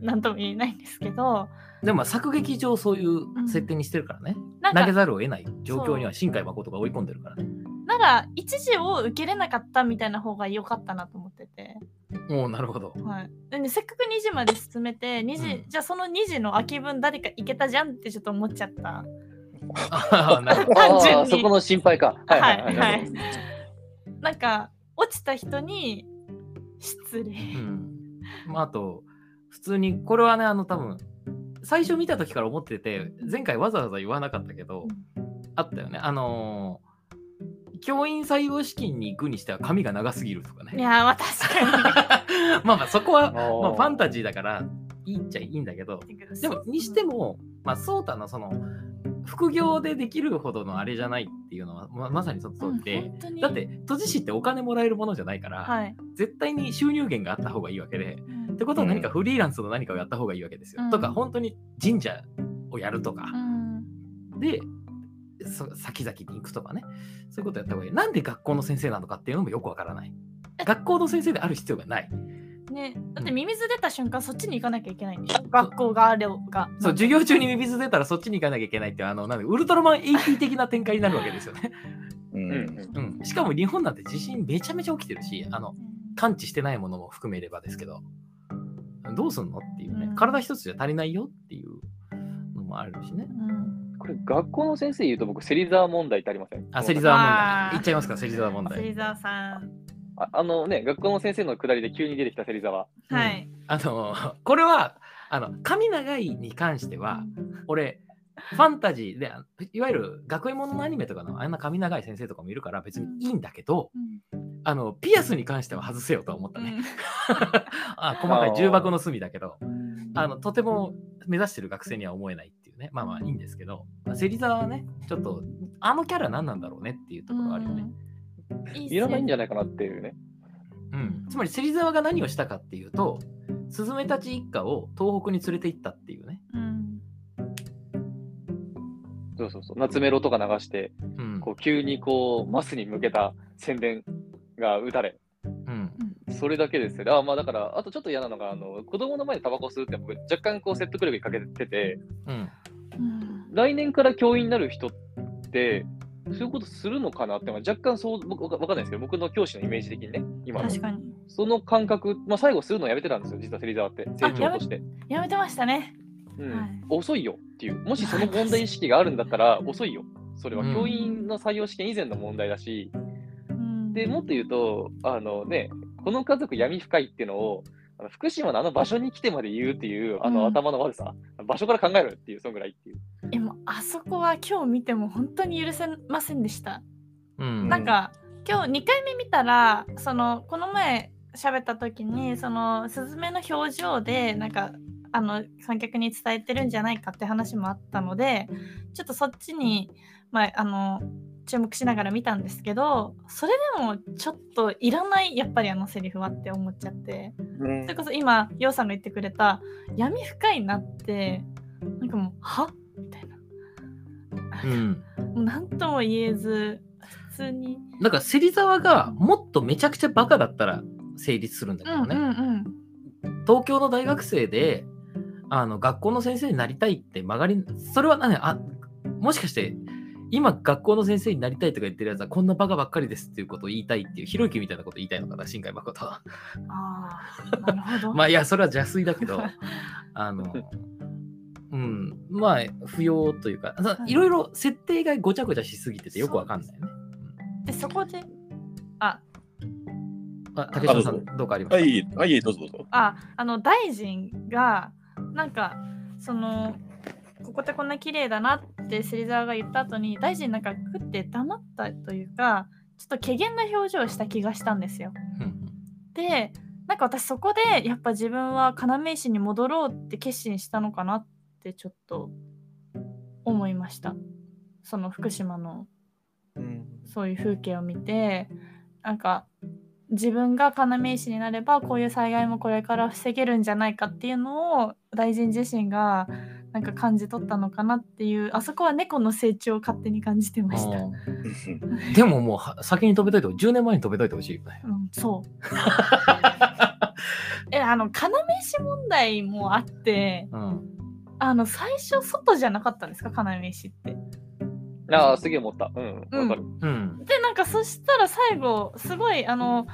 何とも言えないんですけどでもまあ作劇上そういう設定にしてるからね。なんか投げざるを得ない状況には新海誠が追い込んでるからね。なら一時を受けれなかったみたいな方が良かったなと思ってて。おおなるほど。はい、でねせっかく2時まで進めて2時、うんじゃあその2時の空き分誰か行けたじゃんってちょっと思っちゃった。単純にそこの心配か。はいはいはい。はいなんか落ちた人に失礼。うん。まああと、普通に、これはね、あの多分、最初見た時から思ってて、前回わざわざ言わなかったけど、あったよね。あのー教員採用試験に行くにしては髪が長すぎるとかね。いやーまあ確か まあまあそこは、まあ、ファンタジーだからいいっちゃいいんだけど、に。でもにしても、まあ、ソータのその副業でできるほどのあれじゃないっていうのはままさにその通りで、うんだって都知事ってお金もらえるものじゃないから、はい。絶対に収入源があった方がいいわけでうんってことは何かフリーランスの何かをやった方がいいわけですよ。うんとか本当に神社をやるとか、うんでそ先々に行くとかねそういうことやった方がいい。なんで学校の先生なのかっていうのもよくわからない。学校の先生である必要がない。ね、だってミミズ出た瞬間そっちに行かなきゃいけないんでしょ？学校があれが。そう授業中にミミズ出たらそっちに行かなきゃいけないっていうあのなんでウルトラマン AP 的な展開になるわけですよね。うん。うん。うん、しかも日本なんて地震めちゃめちゃ起きてるしあの感知してないものも含めればですけど。どうすんのっていうね、うん。体一つじゃ足りないよっていうのもあるしね。うん。これ、学校の先生言うと僕、芹沢問題ってありません？あ、芹沢問題。いっちゃいますか、芹沢問題。芹沢さん。ああのね、学校の先生のくだりで急に出てきた芹沢。うんはい。あの、これは、あの、髪長いに関しては、俺、ファンタジーで、あいわゆる学園もののアニメとかのあんな髪長い先生とかもいるから別にいいんだけど、うんあの、ピアスに関しては外せよとは思ったね。あ細かい重箱の隅だけど、あの、とても目指してる学生には思えないっていうね。まあまあいいんですけど、まあ芹沢はね、ちょっと、あのキャラ何なんだろうねっていうところがあるよね。うんいらないんじゃゃないかなっていうね。うん。つまり芹沢が何をしたかっていうと、スズメたち一家を東北に連れて行ったっていうね。うんそうそうそう。夏メロとか流して、うん。こう急にこう、マスに向けた宣伝が打たれ、うん。それだけですよね。あまあだから、あとちょっと嫌なのが、あの子供の前でタバコ吸うって僕若干こう説得力に欠けてて、うん。うん来年から教員になる人って、そういうことするのかなって、まあ、若干そう、僕わかわかんないですけど、僕の教師のイメージ的にね、今の。確かに。その感覚、まあ、最後するのやめてたんですよ、実は芹沢って、成長として。やめてましたね。うん。はい。遅いよっていう、もしその問題意識があるんだったら、遅いよ。それはうん。教員の採用試験以前の問題だし、うん。でもっと言うと、あのね、この家族闇深いっていうのを、あの福島のあの場所に来てまで言うっていう、あのうん。頭の悪さ、場所から考えるっていう、そんぐらいっていう。でもあそこは今日見ても本当に許せませんでした。うん。なんか今日2回目見たらそのこの前喋った時にそのスズメの表情でなんかあの観客に伝えてるんじゃないかって話もあったのでちょっとそっちに、まあ、あの注目しながら見たんですけどそれでもちょっといらないやっぱりあのセリフはって思っちゃって。うんそれこそ今ヨウさんが言ってくれた闇深いなってなんかもうはみたいな。うん。もう何とも言えず普通に。だから芹沢がもっとめちゃくちゃバカだったら成立するんだけどね。うんうん東京の大学生であの学校の先生になりたいって曲がりそれは何？あもしかして今学校の先生になりたいとか言ってるやつはこんなバカばっかりですっていうことを言いたいっていうひろゆきみたいなこと言いたいのかな？新海誠は。ああなるほど。まあいやそれは邪推だけど。あのうん。まあ不要というかさはい。いろいろ設定がごちゃごちゃしすぎててよくわかんないよねでそこであ。あ竹島さんどうかありますか？はい、はい、どうぞどうぞ。ああの大臣がなんかそのここってこんな綺麗だなって芹沢が言った後に大臣なんか食って黙ったというかちょっと怪げな表情をした気がしたんですよ。うんでなんか私そこでやっぱ自分は要石に戻ろうって決心したのかなってちょっと思いました。その福島のうんそういう風景を見てなんか自分が要石になればこういう災害もこれから防げるんじゃないかっていうのを大臣自身がなんか感じ取ったのかなっていうあそこは猫の成長を勝手に感じてました。うん でももうは先に飛べといて10年前に飛べといてほしいよねうん、そう。えあの要石問題もあってうんあの最初外じゃなかったんですか？要石って。ああ、すげえ思った。うん、わかる。うんでなんかそしたら最後すごいあの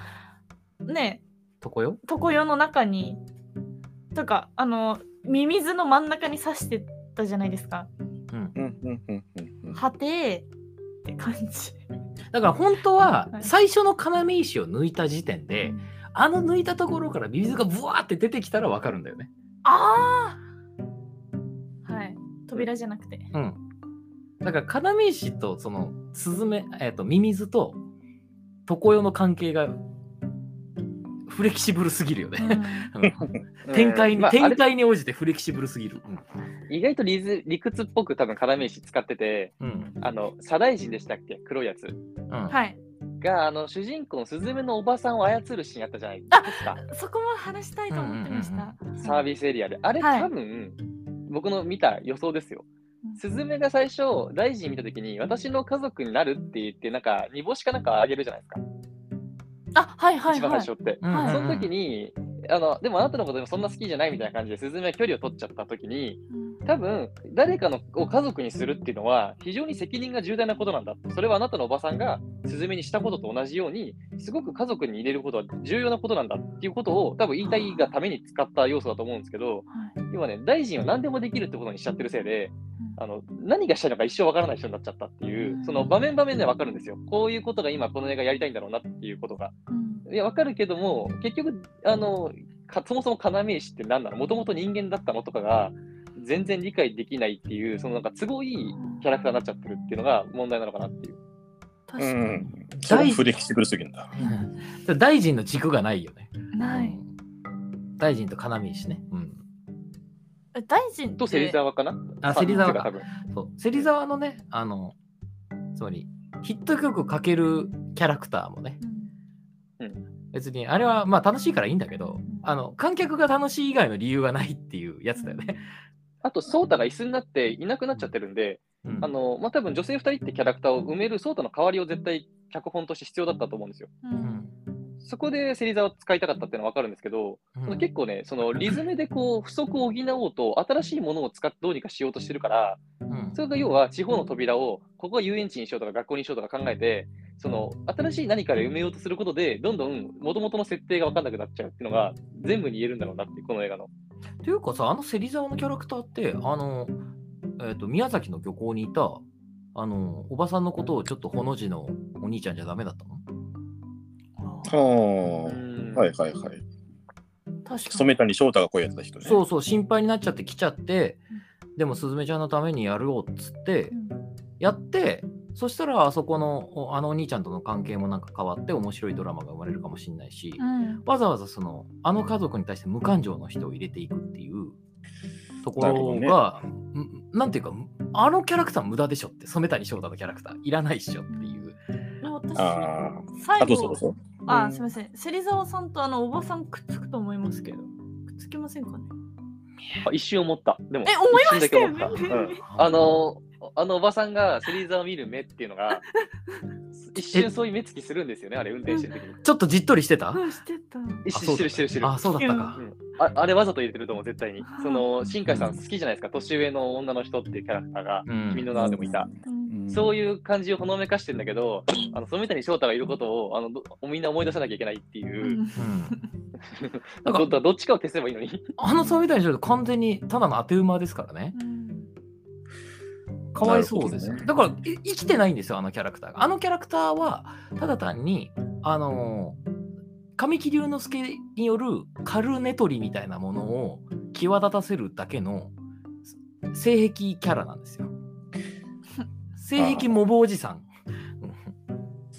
ねとこよ？常世の中にとかあのミミズの真ん中に刺してたじゃないですか。うんうんうんうんうんはてって感じ。だから本当ははい最初の要石を抜いた時点で、あの抜いたところからミミズがブワーって出てきたらわかるんだよね。ああはい扉じゃなくて。うん。だから要石とそのスズメ、えっ、とミミズと常世の関係がフレキシブルすぎるよね。うん展開に、展開に応じてフレキシブルすぎる。意外と理図理屈っぽく多分要石使ってて、うん。あの、左大臣でしたっけ？黒いやつ。うん。はい。が、あの、主人公のスズメのおばさんを操るシーンあったじゃないですか。そこも話したいと思ってました。サービスエリアで。あれ、はい多分、僕の見た予想ですよ。スズメが最初、大臣見たときに、私の家族になるって言って、なんか、煮干しかなんかあげるじゃないですか。あはいはい一番はい。最初って。うんはいその時に、あの、でもあなたのことでもそんな好きじゃないみたいな感じで、スズメは距離を取っちゃった時に、多分、誰かのを家族にするっていうのは、非常に責任が重大なことなんだ。それはあなたのおばさんがスズメにしたことと同じように、すごく家族に入れることは重要なことなんだっていうことを、多分言いたいがために使った要素だと思うんですけど、はい要はね、大臣は何でもできるってことにしちゃってるせいで、あの何がしたいのか一生わからない人になっちゃったっていうう、んその場面場面でわかるんですよ。こういうことが今この映画やりたいんだろうなっていうことが。うんいや、わかるけども、結局、あの、かそもそも要石って何なの？もともと人間だったのとかが、全然理解できないっていう、そのなんか都合いいキャラクターになっちゃってるっていうのが問題なのかなっていう。確かに。うん。それフレキシブルすぎるんだ。うん大臣の軸がないよね。ない。うん大臣と要石ね。うん。え大臣と芹沢かな？あ芹沢かそう芹沢のね、あの、つまり、ヒット曲かけるキャラクターもね、うん別に、あれはまあ楽しいからいいんだけど、あの、観客が楽しい以外の理由がないっていうやつだよね。あと、ソータが椅子になっていなくなっちゃってるんで、うん。あの、まあ、多分女性2人ってキャラクターを埋めるソータの代わりを絶対脚本として必要だったと思うんですよ。ううん。んそこで芹沢を使いたかったっていうのは分かるんですけど、うん。結構ね、そのリズムでこう不足を補おうと、新しいものを使ってどうにかしようとしてるから、うん。それが要は地方の扉を、ここは遊園地にしようとか学校にしようとか考えて、その新しい何かで埋めようとすることで、どんどん元々の設定が分かんなくなっちゃうっていうのが全部に言えるんだろうなって、この映画の。っていうかさ、あの芹沢のキャラクターって、あの、えっ、と、宮崎の漁港にいた、あの、おばさんのことをちょっとほの字のお兄ちゃんじゃダメだったの？はうんあ。はいはいはい。確かに。染谷翔太が声やってた人ね。そうそう、心配になっちゃって来ちゃって、でも、すずめちゃんのためにやるよっつってう、んやって、そしたら、あそこの、おあのお兄ちゃんとの関係もなんか変わって、面白いドラマが生まれるかもしれないし、うんわざわざその、あの家族に対して無感情の人を入れていくっていうところが、んなんていうか、あのキャラクター無駄でしょって、染谷翔太のキャラクター、いらないっしょっていう。で私、ああ。最あ、どうぞどう後、ぞ。あ、すみません。芹沢さんとあのおばさんくっつくと思いますけど、くっつきませんかね？あ一瞬思った。でも、え思いましたよね一瞬だけ思った。うんあの、あのおばさんが芹沢を見る目っていうのが、一瞬そういう目つきするんですよね、あれ、運転してる時に。ちょっとじっとりしてた？うん、してた。一瞬してるしてるしてる。あ、そうだったかう。んああれわざと入れてると思う、絶対に。その、新海さん好きじゃないですか、年上の女の人っていうキャラクターが、うん君の名でもいた。うんそういう感じをほのめかしてんだけど、あの染谷翔太がいることをあのどみんな思い出さなきゃいけないっていうう、んうん なんかどっちかを消せばいいのに。あの染谷翔太完全にただの当て馬ですからね。うんかわいそうですよ。なるだからい生きてないんですよ、あのキャラクターが。あのキャラクターは、ただ単に、あのー神木隆之介によるカルネトリみたいなものを際立たせるだけの性癖キャラなんですよ。性癖モブおじさん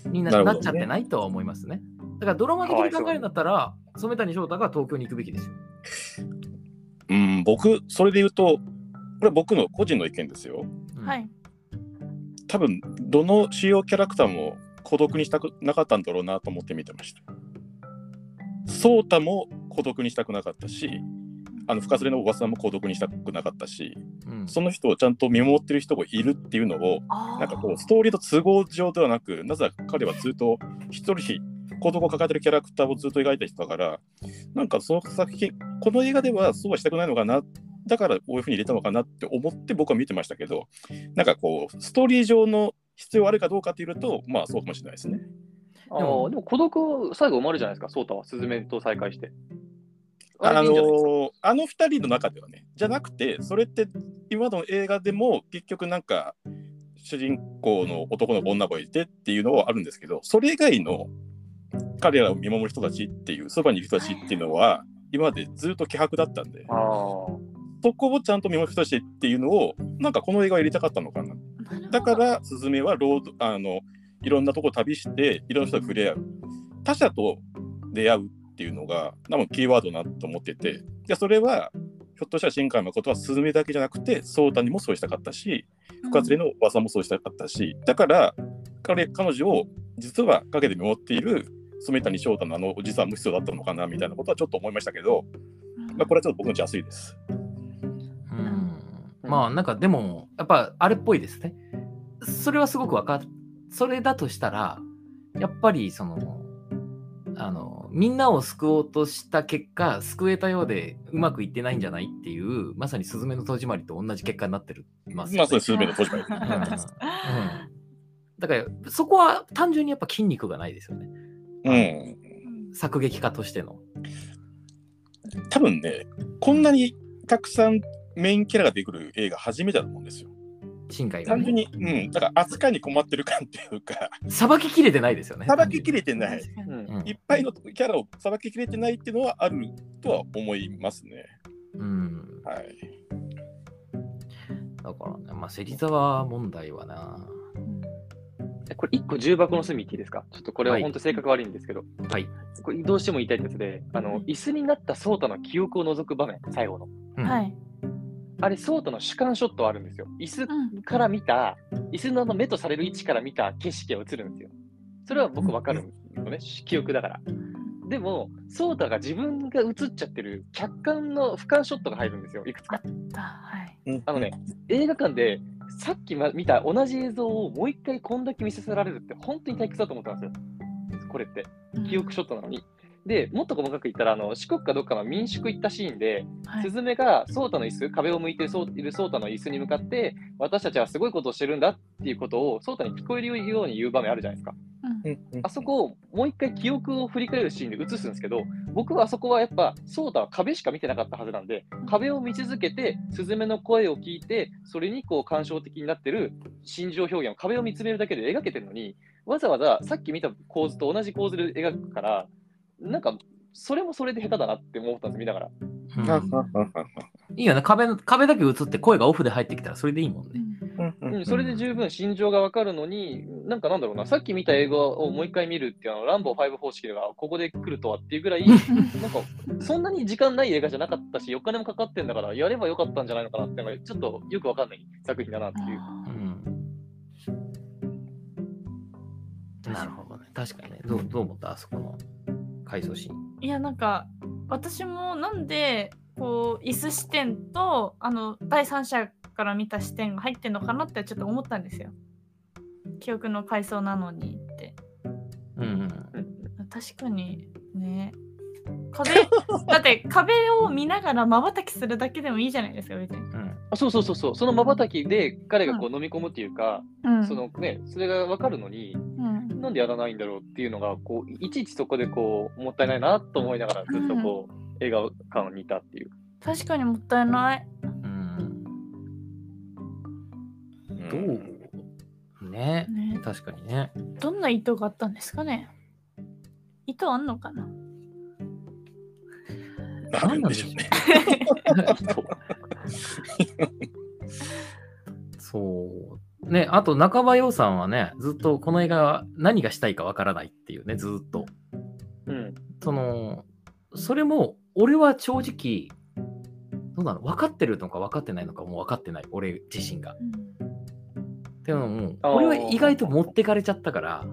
うんにななねなっちゃってないとは思いますね。だからドラマ的に考えるんだったら、染谷翔太が東京に行くべきですよ。うん、僕、それで言うと、これは僕の個人の意見ですよ。うんはい。多分、どの主要キャラクターも孤独にしたくなかったんだろうなと思って見てました。ソータも孤独にしたくなかったし、あの深連れのおばさんも孤独にしたくなかったし、うんその人をちゃんと見守ってる人もいるっていうのを、あなんかこう、ストーリーと都合上ではなく、なぜ彼はずっと一人孤独を抱えてるキャラクターをずっと描いた人だから、なんかその作品、この映画ではそうはしたくないのかな、だからこういうふうに入れたのかなって思って僕は見てましたけど、なんかこう、ストーリー上の必要あるかどうかっていうと、まあそうかもしれないですね。あでもーでも孤独、最後埋まるじゃないですか、ソータは、スズメと再会して。あのあの二人の中ではね、じゃなくて、それって今の映画でも結局なんか、主人公の男の子女の子がいてっていうのはあるんですけど、それ以外の彼らを見守る人たちっていう、そばにいる人たちっていうのは、今までずっと希薄だったんで、そこをちゃんと見守る人たちっていうのを、なんかこの映画は入れたかったのかな。だから、スズメはロードあのいろんなとこ旅して、いろんな人と触れ合う。他者と出会うっていうのが、多分キーワードだなと思ってて、でそれは、ひょっとしたら新海誠はスズメだけじゃなくて、ソータにもそうしたかったし、深連れのおばさんもそうしたかったし、だから、彼彼女を実は陰で見守っている染谷翔太のあのおじさんも必要だったのかなみたいなことはちょっと思いましたけど、まあ、これはちょっと僕の邪推です。うんまあなんかでもやっぱあれっぽいですね。それはすごくわかる。それだとしたらやっぱりそのあのみんなを救おうとした結果救えたようでうまくいってないんじゃないっていうまさにスズメの戸締まりと同じ結果になってるますよね、まあ、そうです、スズメの戸締まり。うんうんだからそこは単純にやっぱ筋肉がないですよね。うん。作劇家としての。多分ね、こんなにたくさんメインキャラが出てくる映画初めてだと思うんですよ。新海が単純ね。に、うん、だから扱いに困ってる感っていうか、さばききれてないですよね。さばききれてない、いっぱいのキャラをさばききれてないっていうのはあるとは思いますね。うん。はい。だからね、まあ、芹沢問題はな。えこれ1個重箱の隅言っていいですか？ちょっとこれははい本当性格悪いんですけど、はい。これどうしても言いたいやつで、あの椅子になったソータの記憶を除く場面、最後の。うんはい。あれ、ソータの主観ショットあるんですよ。椅子うんから見た、椅子のあの目とされる位置から見た景色が映るんですよ。それは僕わかるのね、記憶だから。でも、ソータが自分が映っちゃってる客観の俯瞰ショットが入るんですよ、いくつか。あった。はい。あのね、映画館でさっきま見た同じ映像をもう一回こんだけ見させられるって本当に退屈だと思ったんですよ。これって。記憶ショットなのに。で、もっと細かく言ったら、あの四国かどっかの民宿行ったシーンで、はい。スズメがソータの椅子、壁を向いているソータの椅子に向かって、私たちはすごいことをしてるんだっていうことをソータに聞こえるように言う場面あるじゃないですか。あそこをもう一回記憶を振り返るシーンで映すんですけど、僕はあそこはやっぱ、ソータは壁しか見てなかったはずなんで、壁を見続けて、スズメの声を聞いて、それにこう感傷的になってる心情表現を壁を見つめるだけで描けてるのに、わざわざさっき見た構図と同じ構図で描くから、なんか、それもそれで下手だなって思ったんです、見ながら。いいよね壁の。壁だけ映って声がオフで入ってきたらそれでいいもんね。うん、それで十分心情がわかるのに、なんかなんだろうな、さっき見た映画をもう一回見るっていうあの、ランボー5方式がここで来るとはっていうぐらい、なんか、そんなに時間ない映画じゃなかったし、お金もかかってんだから、やればよかったんじゃないのかなっていうのが、ちょっとよくわかんない作品だなっていう。うん。なるほどね。確かにね。どうどう思った？あそこの回想シーン。いやなんか私もなんでこう椅子視点とあの第三者から見た視点が入ってんのかなってちょっと思ったんですよ。記憶の回想なのにって。うんうん。確かにね。壁 だって壁を見ながら瞬きするだけでもいいじゃないですか別に。うんあそうそうそうそう、その瞬きで彼がこう飲み込むっていうか、うんそのね、それがわかるのに、うんなんでやらないんだろうっていうのが、こう、いちいちそこでこう、もったいないなと思いながら、ずっとこう、映画館にいたっていう。確かにもったいない。うん。うんどう？ね。ね、確かにね。どんな意図があったんですかね？意図あんのかな？あるんでしょうね。そう。ね、あと中場洋さんはね、ずっとこの映画何がしたいかわからないっていうね、ずっと。うん。その、それも、俺は正直、どうなの分かってるのか分かってないのかもう分かってない、俺自身が。でももう、俺は意外と持ってかれちゃったから、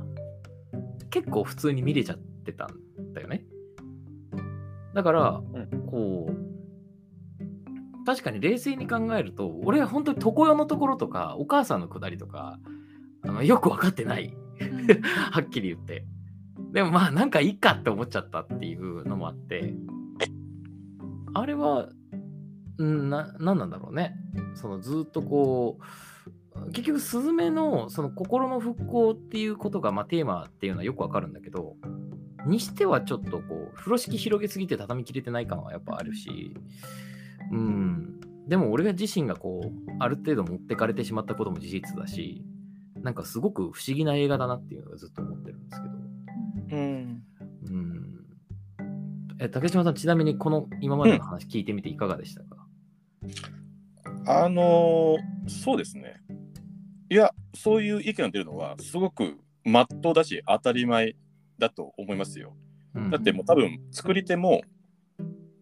結構普通に見れちゃってたんだよね。だから、うんこう、確かに冷静に考えると、俺は本当に床用のところとか、お母さんのくだりとか、あのよく分かってない。はっきり言って。でもまあなんかいいかって思っちゃったっていうのもあって、あれは、んな、なんなんだろうね。そのずっとこう、結局スズメのその心の復興っていうことがまあテーマっていうのはよくわかるんだけど、にしてはちょっとこう、風呂敷広げすぎて畳み切れてない感はやっぱあるし、うん。でも俺が自身がこう、ある程度持ってかれてしまったことも事実だし、なんかすごく不思議な映画だなっていうのがずっと思ってるんですけど。うん。うん。え、竹島さん、ちなみにこの今までの話聞いてみていかがでしたか、あのーそうですね。いや、そういう意見が出るのは、すごくまっとうだし、当たり前だと思いますよ。うんだってもう多分、作り手も、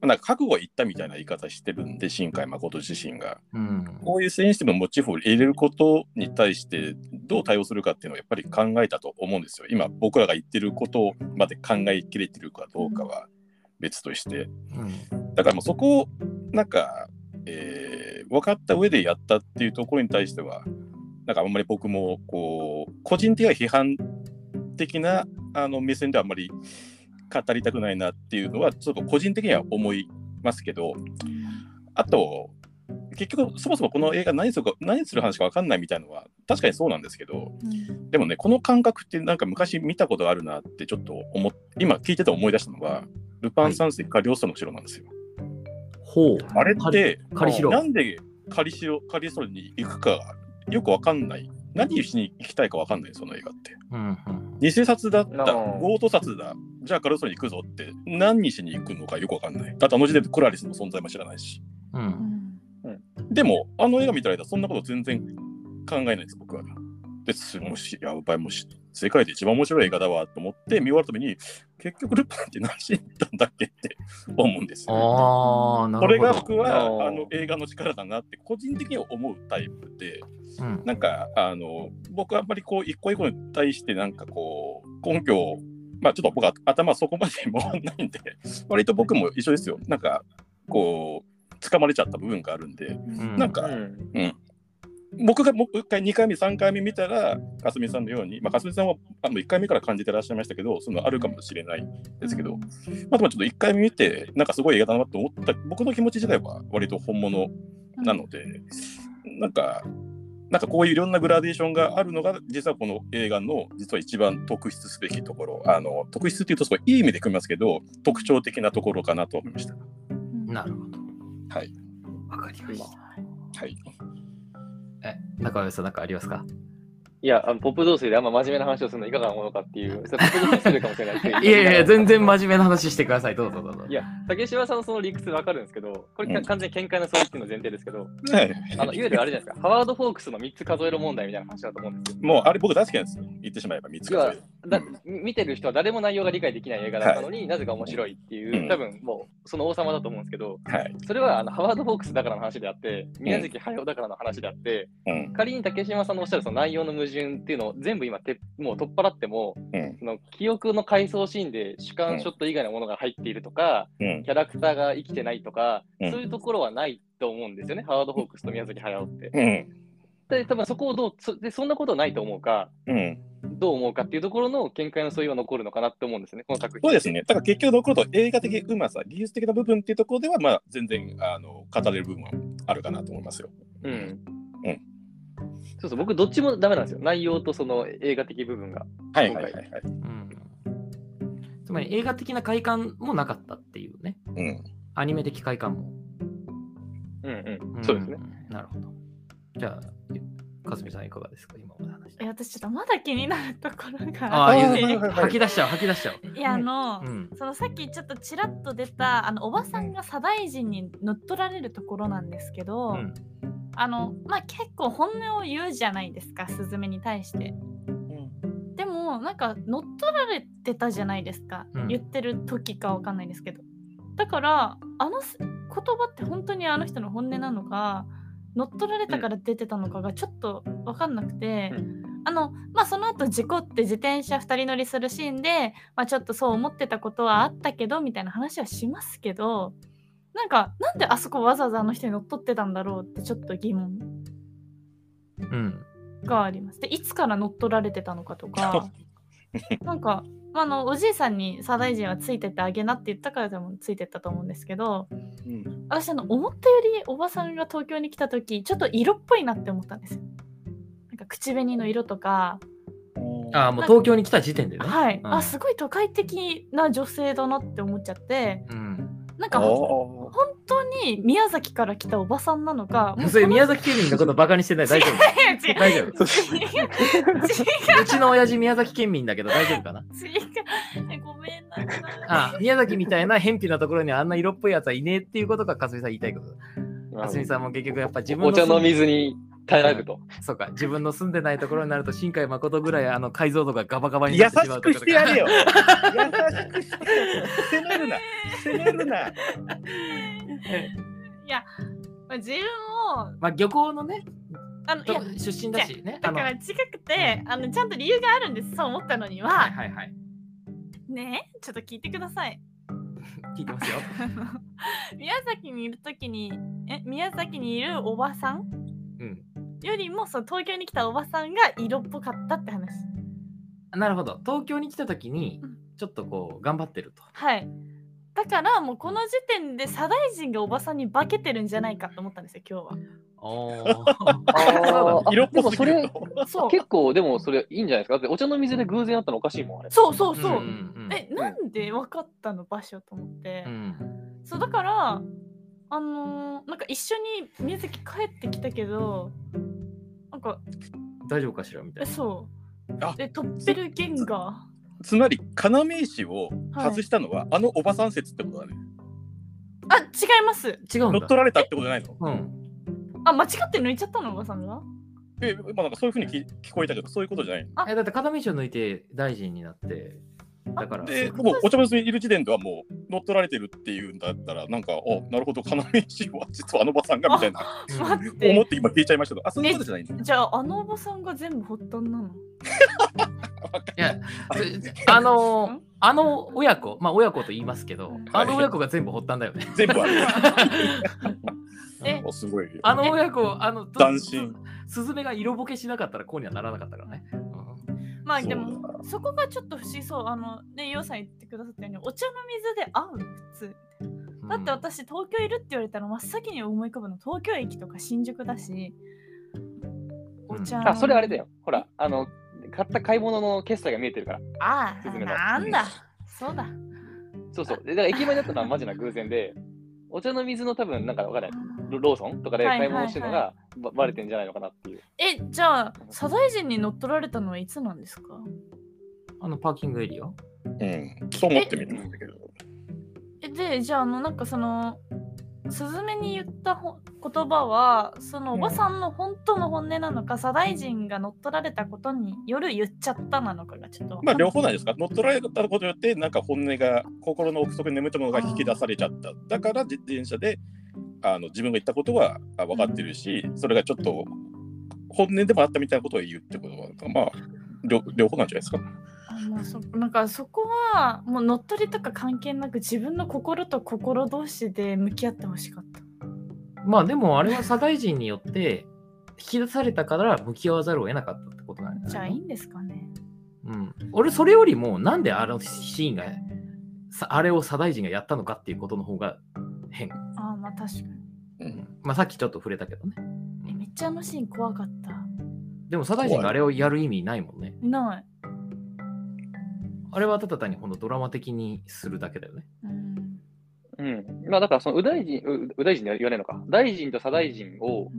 なんか覚悟言ったみたいな言い方してるんで、新海誠自身が。うん。こういうセンシティブなモチーフを入れることに対して、どう対応するかっていうのをやっぱり考えたと思うんですよ。今、僕らが言ってることまで考えきれてるかどうかは別として。うんだからもうそこをなんか、えー分かった上でやったっていうところに対しては、なんかあんまり僕もこう個人的な批判的なあの目線ではあんまり語りたくないなっていうのはちょっと個人的には思いますけど、あと結局そもそもこの映画何するか何する話か分かんないみたいなのは確かにそうなんですけど、でもねこの感覚ってなんか昔見たことあるなってちょっと思っ今聞いてて思い出したのはルパン三世か両者の城なんですよ。ほう。あれって仮城。なんでカリシロカリソルに行くかよくわかんない。何しに行きたいかわかんない、その映画って。うんうん偽札だった、強盗札だ、じゃあカリソルに行くぞって、何しに行くのかよくわかんない。だってあの時点でクラリスの存在も知らないし。うんでも、あの映画見たらそんなこと全然考えないです、僕は。です、もし、やばい、もし、世界で一番面白い映画だわと思って見終わるために、結局ルパンって何しに行ったんだっけって思うんですよ。ああ、なこれるほど。が僕はあの映画の力だなって個人的には思うタイプで、うん。なんかあの僕はあんまりこう一個一個に対してなんかこう根拠を、まあちょっと僕は頭そこまで回ん。ないんで、割と僕も一緒ですよ。なんかこう、掴まれちゃった部分があるんで、うん。なんかうん僕がもう一回、2回目、3回目見たら、かすみさんのように、まあ、かすみさんはあの1回目から感じてらっしゃいましたけど、そのあるかもしれないですけど、まあ、でもちょっと1回目見て、なんかすごい映画だなと思った、僕の気持ち自体は割と本物なので、なんか、なんかこういういろんなグラデーションがあるのが、実はこの映画の実は一番特筆すべきところ、あの特筆っていうとすごいいい意味で組みますけど、特徴的なところかなと思いました。なるほど。はい。わかりました。はい。え、中上さん、なんかありますか？いや、あのポップ同士であんま真面目な話をするのいかがなものかっていう、それポップ同士するかもしれないですけどいやいや全然真面目な話してください。どうぞどうぞ。いや、竹島さんのその理屈わかるんですけど、これうん完全に見解の相違っていうの前提ですけど、はい、あのいわゆるあれじゃないですか、ハワード・フォークスの3つ数える問題みたいな話だと思うんですよ。もうあれ僕大好きなんですよ。言ってしまえば3つ数える。だ見てる人は誰も内容が理解できない映画だったのに、なぜか面白いっていう、うん多分もうその王様だと思うんですけど、はい。それはあのハワード・フォークスだからの話であって、宮崎駿だからの話であって、うん。仮に竹島さんのおっしゃるその内容の矛盾っていうのを全部今てもう取っ払っても、うん。その記憶の回想シーンで主観ショット以外のものが入っているとか、うん。キャラクターが生きてないとか、うんそういうところはないと思うんですよね、ハワード・ホークスと宮崎駿って。うん。で、多分そこをどうそで、そんなことないと思うか、うん。どう思うかっていうところの見解の相違は残るのかなって思うんですね、この作品。そうですね。だから結局残ると映画的うまさ、技術的な部分っていうところでは、まあ全然あの語れる部分はあるかなと思いますよ。うん。うんそうそう、僕どっちもダメなんですよ。内容とその映画的部分が。はいはいはいはい。うんつまり映画的な快感もなかったっていうね。うん。アニメ的快感も。うんうん。んそうですね。。なるほど。じゃあ、かすみさんいかがですか？今まで話して。え私ちょっとまだ気になるところがああ、あって言うはいはいはい。吐き出しちゃう、吐き出しちゃう。いやあの、うん。そのさっきちょっとちらっと出たあのおばさんが左大臣に乗っ取られるところなんですけど、うん。あのまあ結構本音を言うじゃないですかスズメに対して。でもなんか乗っ取られてたじゃないですか、うん。言ってる時かわかんないですけど。だからあのす言葉って本当にあの人の本音なのか乗っ取られたから出てたのかがちょっとわかんなくて、うあのまあその後事故って自転車2人乗りするシーンで、まあ、ちょっとそう思ってたことはあったけどみたいな話はしますけどなんかなんであそこわざわざあの人に乗っ取ってたんだろうってちょっと疑問うん。があります。でいつから乗っ取られてたのかとか なんか、まあ、あのおじいさんに左大臣はついてってあげなって言ったからでもついてったと思うんですけどうん。私あの思ったよりおばさんが東京に来た時ちょっと色っぽいなって思ったんですよ。なんか口紅の色とか、ああ、もう東京に来た時点でね。はい、うんあすごい都会的な女性だなって思っちゃってうん。なんか本当に宮崎から来たおばさんなのかもうそれ宮崎崎県民のことバカにしてない。大丈夫。違う大丈夫。違う。ちの親父宮崎県民だけど大丈夫かな？違う。えごめんなさい。あ宮崎みたいな偏僻なところにあんな色っぽいやつはいねえっていうことがかすみさん言いたいこと。だ。かすみさんも結局やっぱ自分のお茶の水に耐えられると。そうか自分の住んでないところになると新海誠ぐらいあの解像度がガバガバに優なってしまうしくしてやれよ。と優しくしてやれよ。責めるな。責めるな。いや、まあ、自分をまあ漁港のねあのいや出身だしね。あのだから近くてあのちゃんと理由があるんですそう思ったのには、はいはいはい。ねえちょっと聞いてください 聞いてますよ。宮崎にいる時にえ宮崎にいるおばさん？うん。よりもその東京に来たおばさんが色っぽかったって話。なるほど。東京に来た時にうん。ちょっとこう頑張ってると。はい。だからもうこの時点で左大臣がおばさんに化けてるんじゃないかと思ったんですよ今日は。お あー。色っぽでもそれすぎる、そう。結構でもそれいいんじゃないですか？だってお茶の水で偶然あったのおかしいもん、あれ。そうそうそう、んんん。えなんで分かったの場所と思って、うん。そうだからあのーなんか一緒に宮崎帰ってきたけどなんか大丈夫かしら？みたいな。えそう。あでトッペルゲンガー。つまり、要石を外したのは、あのおばさん説ってことだね。あ違います。違うんだ。乗っ。取られたってことじゃないの？うん。あ間違って抜いちゃったの？おばさんがえ、まあ、なんかそういうふうに聞聞こえたけど、そういうことじゃないの？えだって片道を抜いて大臣になって、だから、で、もうお茶の水にいる時点ではもう乗っ取られてるっていうんだったら、なんか、おなるほど、要石は実はあの場さんがみたいな、思って今聞いちゃいましたけど、あ、そういうことじゃないんだ。じゃああのおばさんが全部発端なの？いや、つあのーあの親子、まあ親子と言いますけど、あの親子が全部発端だよね。全部ある。すごい。あの親子、あの、斬新。すスズメが色ぼけしなかったらこうにはならなかったからね。まあでもそこがちょっと不思議そう。あのねヨウさん言ってくださったようにお茶の水で合う普通。うん。だって私東京いるって言われたら真っ先に思い浮かぶの。東京駅とか新宿だしお茶のあ、それあれだよ。ほら、あの、買った買い物の決済が見えてるから。ああなんだ。そうだ。そうそう。でだから駅前だったのはマジな偶然で、お茶の水の多分、なんかわかんない。ロローソンとかで買い物してるのがばバレてんじゃないのかなっていう。えじゃあ左大臣に乗っ取られたのはいつなんですか？あのパーキングエリア？うん、そう思ってみるんだけど。えでじゃああのなんかそのスズメに言ったほ言葉はそのおばさんの本当の本音なのか、左大臣が乗っ取られたことによる言っちゃったなのかがちょっとわかんない。まあ両方なんですか？乗っ取られたことによって、なんか本音が、心の奥底に眠ったものが引き出されちゃった。だから自転車であの自分が言ったことはあ分かってるし、それがちょっと本音でもあったみたいなことを言うってことは、まあ両両方なんじゃないですか。あまあ、そなんかそこはもう乗っ取りとか関係なく自分の心と心同士で向き合ってほしかった。まあでもあれは左大臣によって引き出されたから向き合わざるを得なかったってことなんじゃないの？じゃあいいんですかね。うん、俺それよりもなんであのシーンがさあれを左大臣がやったのかっていうことの方が変、確かに。うんまあ、さっきちょっと触れたけどねえめっちゃあのシーン怖かった。でも左大臣があれをやる意味ないもんねない。あれはただ単にこのドラマ的にするだけだよねうん。うん。まあだからその右大臣、う右大臣で言わないのか。大臣と左大臣を、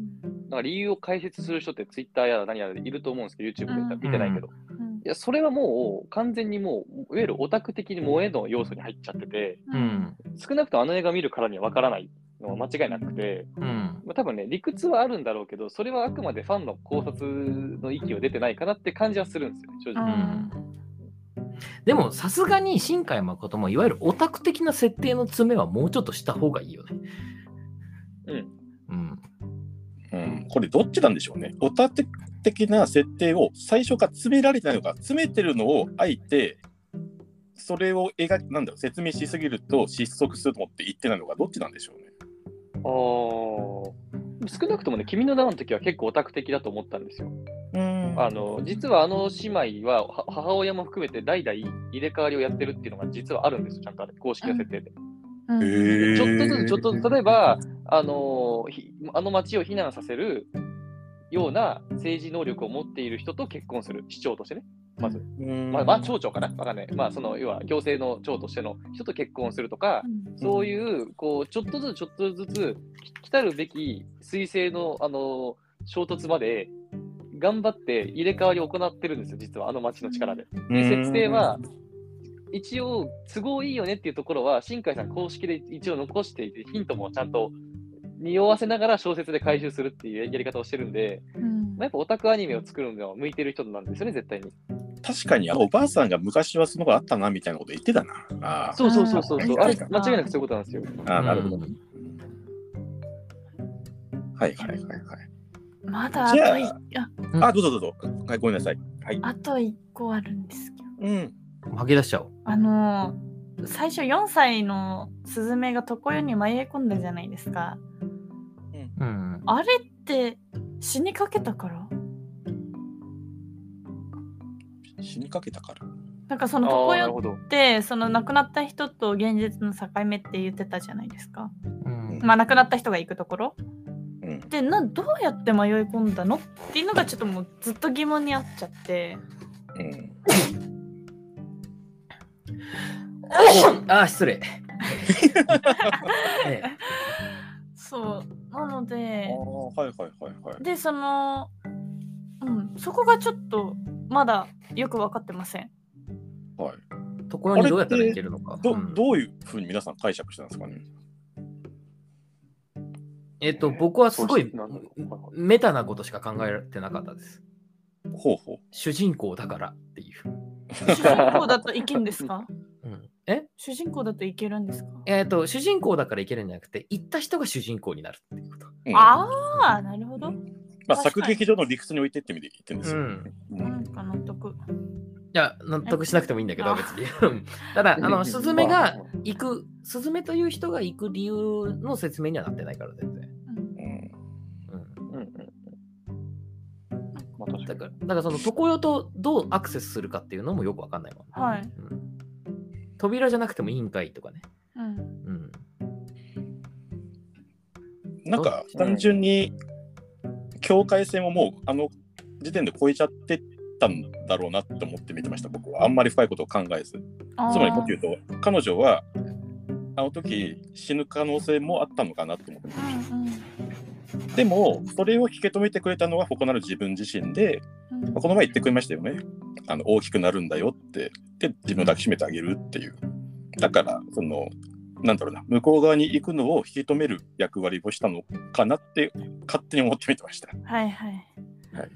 なんか理由を解説する人ってツイッターやら何やらでいると思うんですけど、YouTube でうん見てないけど。うんいや、それはもう完全にもう、いわゆるオタク的に萌えの要素に入っちゃってて、う。ん少なくともあの映画見るからには分からないのは間違いなくて、うんまあ、多分ね、理屈はあるんだろうけど、それはあくまでファンの考察の域を出てないかなって感じはするんですよね、正う直。んでもさすがに新海誠もいわゆるオタク的な設定の詰めはもうちょっとした方がいいよねうん。うんうん、これどっちなんでしょうね。オタク的な設定を最初から詰められてないのか、詰めてるのをあえて、それを描き、なんだろう、説明しすぎると失速すると思って言ってないのか、どっちなんでしょうね。少なくともね、君の名の時は結構オタク的だと思ったんですよ。うん。あの実はあの姉妹はは母親も含めて代々入れ替わりをやってるっていうのが実はあるんですよ、ちゃんとあれ公式の設定で。うん。へえちょっとずつ、ちょっとずつ、例えば、あのひあの町を避難させるような政治能力を持っている人と結婚する、市長としてね、まず。うんまあ、まあ、町長かなわかんない。まあ、その、要は行政の長としての人と結婚するとか、そういう、こう、ちょっとずつ、ちょっとずつ、き来たるべき彗星の、あの衝突まで、頑張って入れ替わりを行ってるんですよ、実は、あの町の力で。で設定は、一応、都合いいよねっていうところは、新海さん公式で一応残していて、ヒントもちゃんと匂わせながら小説で回収するっていうやり方をしてるんで、うんまあ、やっぱオタクアニメを作るのは向いてる人なんですよね、絶対に。確かにあのおばあさんが昔はその子あったなみたいなこと言ってたな。あーそうそうそうそうそう。あれ、あ間違いなくそういうことなんですよ。あー、なるほど。うんはいはいはいはい。まだあといあどうぞどうぞ。はい、ごめんなさい。はい。あと一個あるんですけど。うん。吐き出しちゃおうあのー最初4歳のスズメが常世に迷い込んだじゃないですか。うんあれって死にかけたから？死にかけたから。なんかそあの常世あー、なるほど。ってその亡くなった人と現実の境目って言ってたじゃないですか。うんまあ亡くなった人が行くところ。うん。でなどうやって迷い込んだの？っていうのがちょっともうずっと疑問にあっちゃって。うん。あー失礼 ええそうなのあであ、はいはいはいはい。でそのうんそこがちょっとまだよく分かってません。はい。常世にどうやったらいけるのかどうんどういうふうに皆さん解釈したんですかね？いえっと、僕はすごいメタなことしか考えてなかったです。ほうほう。主人公だからっていう。主人公だといけるんですか？うん、え？主人公だといけるんですか？えっと、主人公だからいけるんじゃなくて、行った人が主人公になるっていうこと。うんああ、なるほど。まあ、作劇上の理屈に置いてってみて言ってるんですよ。うん。うんなんか納得。いや、納得しなくてもいいんだけど、あ別に。うんただ、あの、スズメがまあ行く、スズメという人が行く理由の説明にはなってないから、全然。うんうんうん。うんうんうんまあ確かにだから、だからその、常世とどうアクセスするかっていうのもよくわかんないもん。はい。うん扉じゃなくてもいいんかいとかね。うん。うん。なんかうん単純に境界線をもうあの時点で超えちゃってたんだろうなって思って見てました、僕は。あんまり深いことを考えず。つまりもっと言うと、彼女はあの時死ぬ可能性もあったのかなって思って。うんでも、それを引き止めてくれたのは他なる自分自身で、うんまあこの前言ってくれましたよね。あの大きくなるんだよって。で、自分を抱きしめてあげるっていう。だから、その、なんだろうな、向こう側に行くのを引き止める役割をしたのかなって勝手に思って見てました。はいはい。はい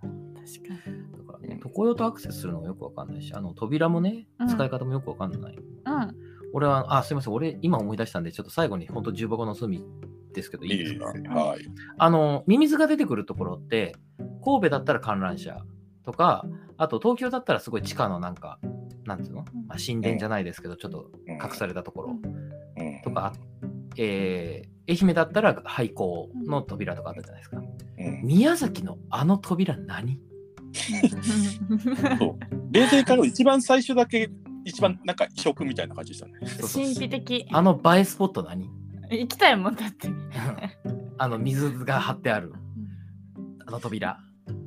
確かに。だからね、常世とアクセスするのもよくわかんないし、あの、扉もねうん、使い方もよくわかんない。うん。俺は、あ、すいません、俺、今思い出したんで、ちょっと最後に、本当重箱の隅ですけど、いいですかいいはい。あの、ミミズが出てくるところって、神戸だったら観覧車とか、あと東京だったらすごい地下のなんか、なんていうの、まあ、神殿じゃないですけど、ちょっとうん。隠されたところ。うん。とか、えー、愛媛だったら廃校の扉とかあったじゃないですか。うん。宮崎のあの扉何？そう。冷静から一番最初だけ一番なんか異色みたいな感じでしたね。そうそう。神秘的。あの映えスポット何？行きたいもんだって。あの水が張ってある。あの扉。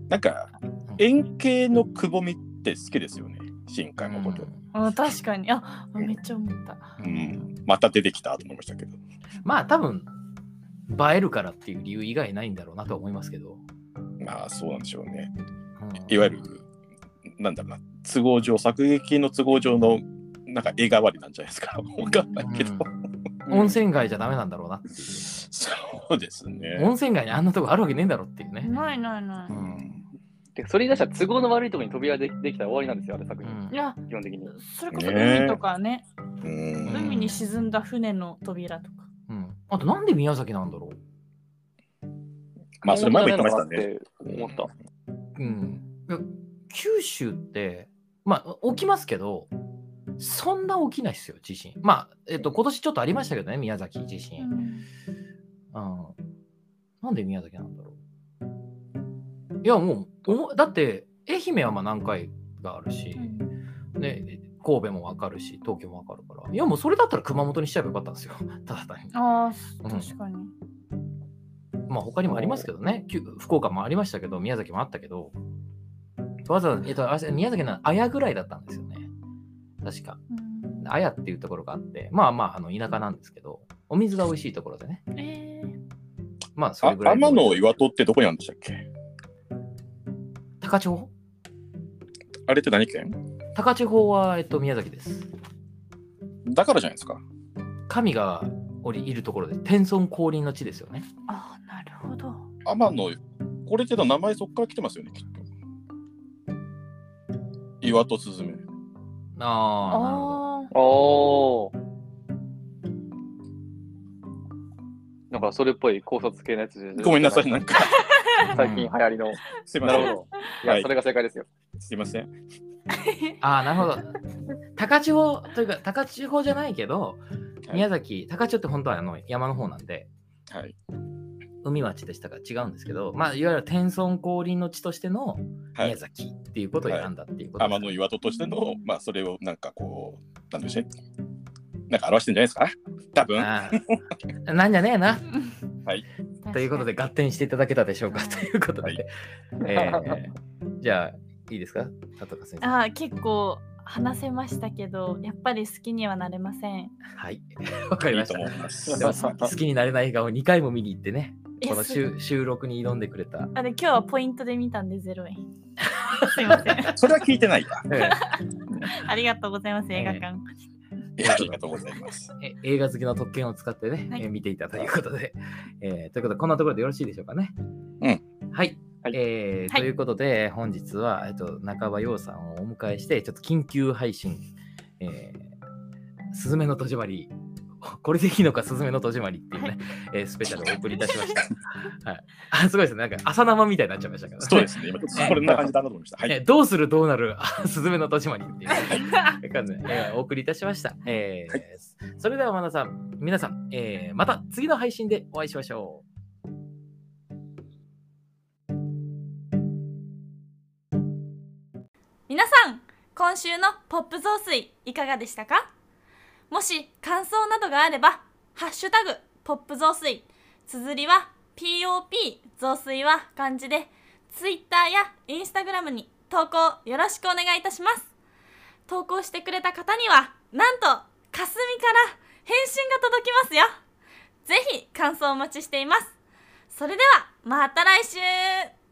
なんか円形のくぼみって好きですよね。深海のこと。あ確かに。あ、めっちゃ思った。うん。また出てきたと思いましたけど。まあ多分映えるからっていう理由以外ないんだろうなとは思いますけど。まあそうなんでしょうね。うんいわゆる、なんだろうな、都合上、作劇の都合上のなんか絵代わりなんじゃないですか。わかんないけど。うん温泉街じゃダメなんだろうなっていう。そうですね。温泉街にあんなとこあるわけねえんだろっていうね。ないないなうい。んでそれに出したら都合の悪いところに扉でできたら終わりなんですよ、あれ作品。うん。いや、基本的に。それこそ海とかね、うん。海に沈んだ船の扉とか。うん。あとなんで宮崎なんだろまあそれ前も言ってましたね。って思った。う、うん、いや九州ってまあ起きますけどそんな起きないですよ地震。まあえっと今年ちょっとありましたけどね宮崎地う震、ん。うん、なんで宮崎なんだろういやもうおもだって愛媛はまあ何回があるし、ね、神戸もわかるし東京もわかるから。いやもうそれだったら熊本にしちゃえばよかったんですよ。ただ単に。ああ、うん。確かに。まあ他にもありますけどね、きゅ福岡もありましたけど、宮崎もあったけど、わざわざ、えっと、宮崎の綾ぐらいだったんですよね。確か。うん。綾っていうところがあって、まあまあ、あの田舎なんですけど、お水が美味しいところでね。えー。まあ、それあぐらい。天の岩戸ってどこにあるんでしたっけ？高千穂？あれって何県？高千穂は、えっと、宮崎です。だからじゃないですか。神がおりいるところで、天孫降臨の地ですよね。あーなるほど。天の、これっての名前そっから来てますよね、きっと。岩戸スズメ。ああ。あおー。なんかそれっぽい考察系のやつでごめんなさい、なんか。最近流行りの。すいません。なるほど。いや、はいそれが正解ですよ。すいません。ああ、なるほど。高千穂というか、高千穂じゃないけど、宮崎、高千穂って本当はあの山の方なんで、はい。海町でしたから違うんですけど、まあ、いわゆる天孫降臨の地としてのはい宮。崎っていうことを選んだっていうことですか？天の岩戸としての、まあ、それをなんかこう、なんでしょうね。なんか表してんじゃないですか？多分。なんじゃねえな。はい。ということで、合点していただけたでしょうか？はいということで、はいえー じゃあ、いいですか？里香先生。あー結構話せましたけど、やっぱり好きにはなれません。はい。わかりました。思います。でも好きになれない映画を2回も見に行ってね、この収収録に挑んでくれた。あれ今日はポイントで見たんで0円。すいません。それは聞いてないわ。え ありがとうございます、映画館。えありがとうございます。え映画好きの特権を使ってね、はいえー見ていたということで、えーということで、こんなところでよろしいでしょうかね。うん。はい。はいはいえーということで、本日は、えっと、中場陽さんをお迎えして、ちょっと緊急配信、えー、すずめの戸締まり、これでいいのか、すずめの戸締まりっていうね、えースペシャルをお送りいたしました。はい、あすごいですね。なんか朝生みたいになっちゃいましたけど、ね。そうですね。今こんな感じだなと思いました。はい。えどうするどうなるあ すずめの戸締まりっていう感じで、えーお送りいたしました。えーはいそれでは皆さん、皆さん、えーまた次の配信でお会いしましょう。皆さん今週のポップ増水いかがでしたか？もし感想などがあれば「ハッシュタグポップ増水」綴りは POP 増水は漢字で Twitter や Instagram に投稿よろしくお願いいたします。投稿してくれた方にはなんとかすみから返信が届きますよ。ぜひ感想をお待ちしています。それではまた来週。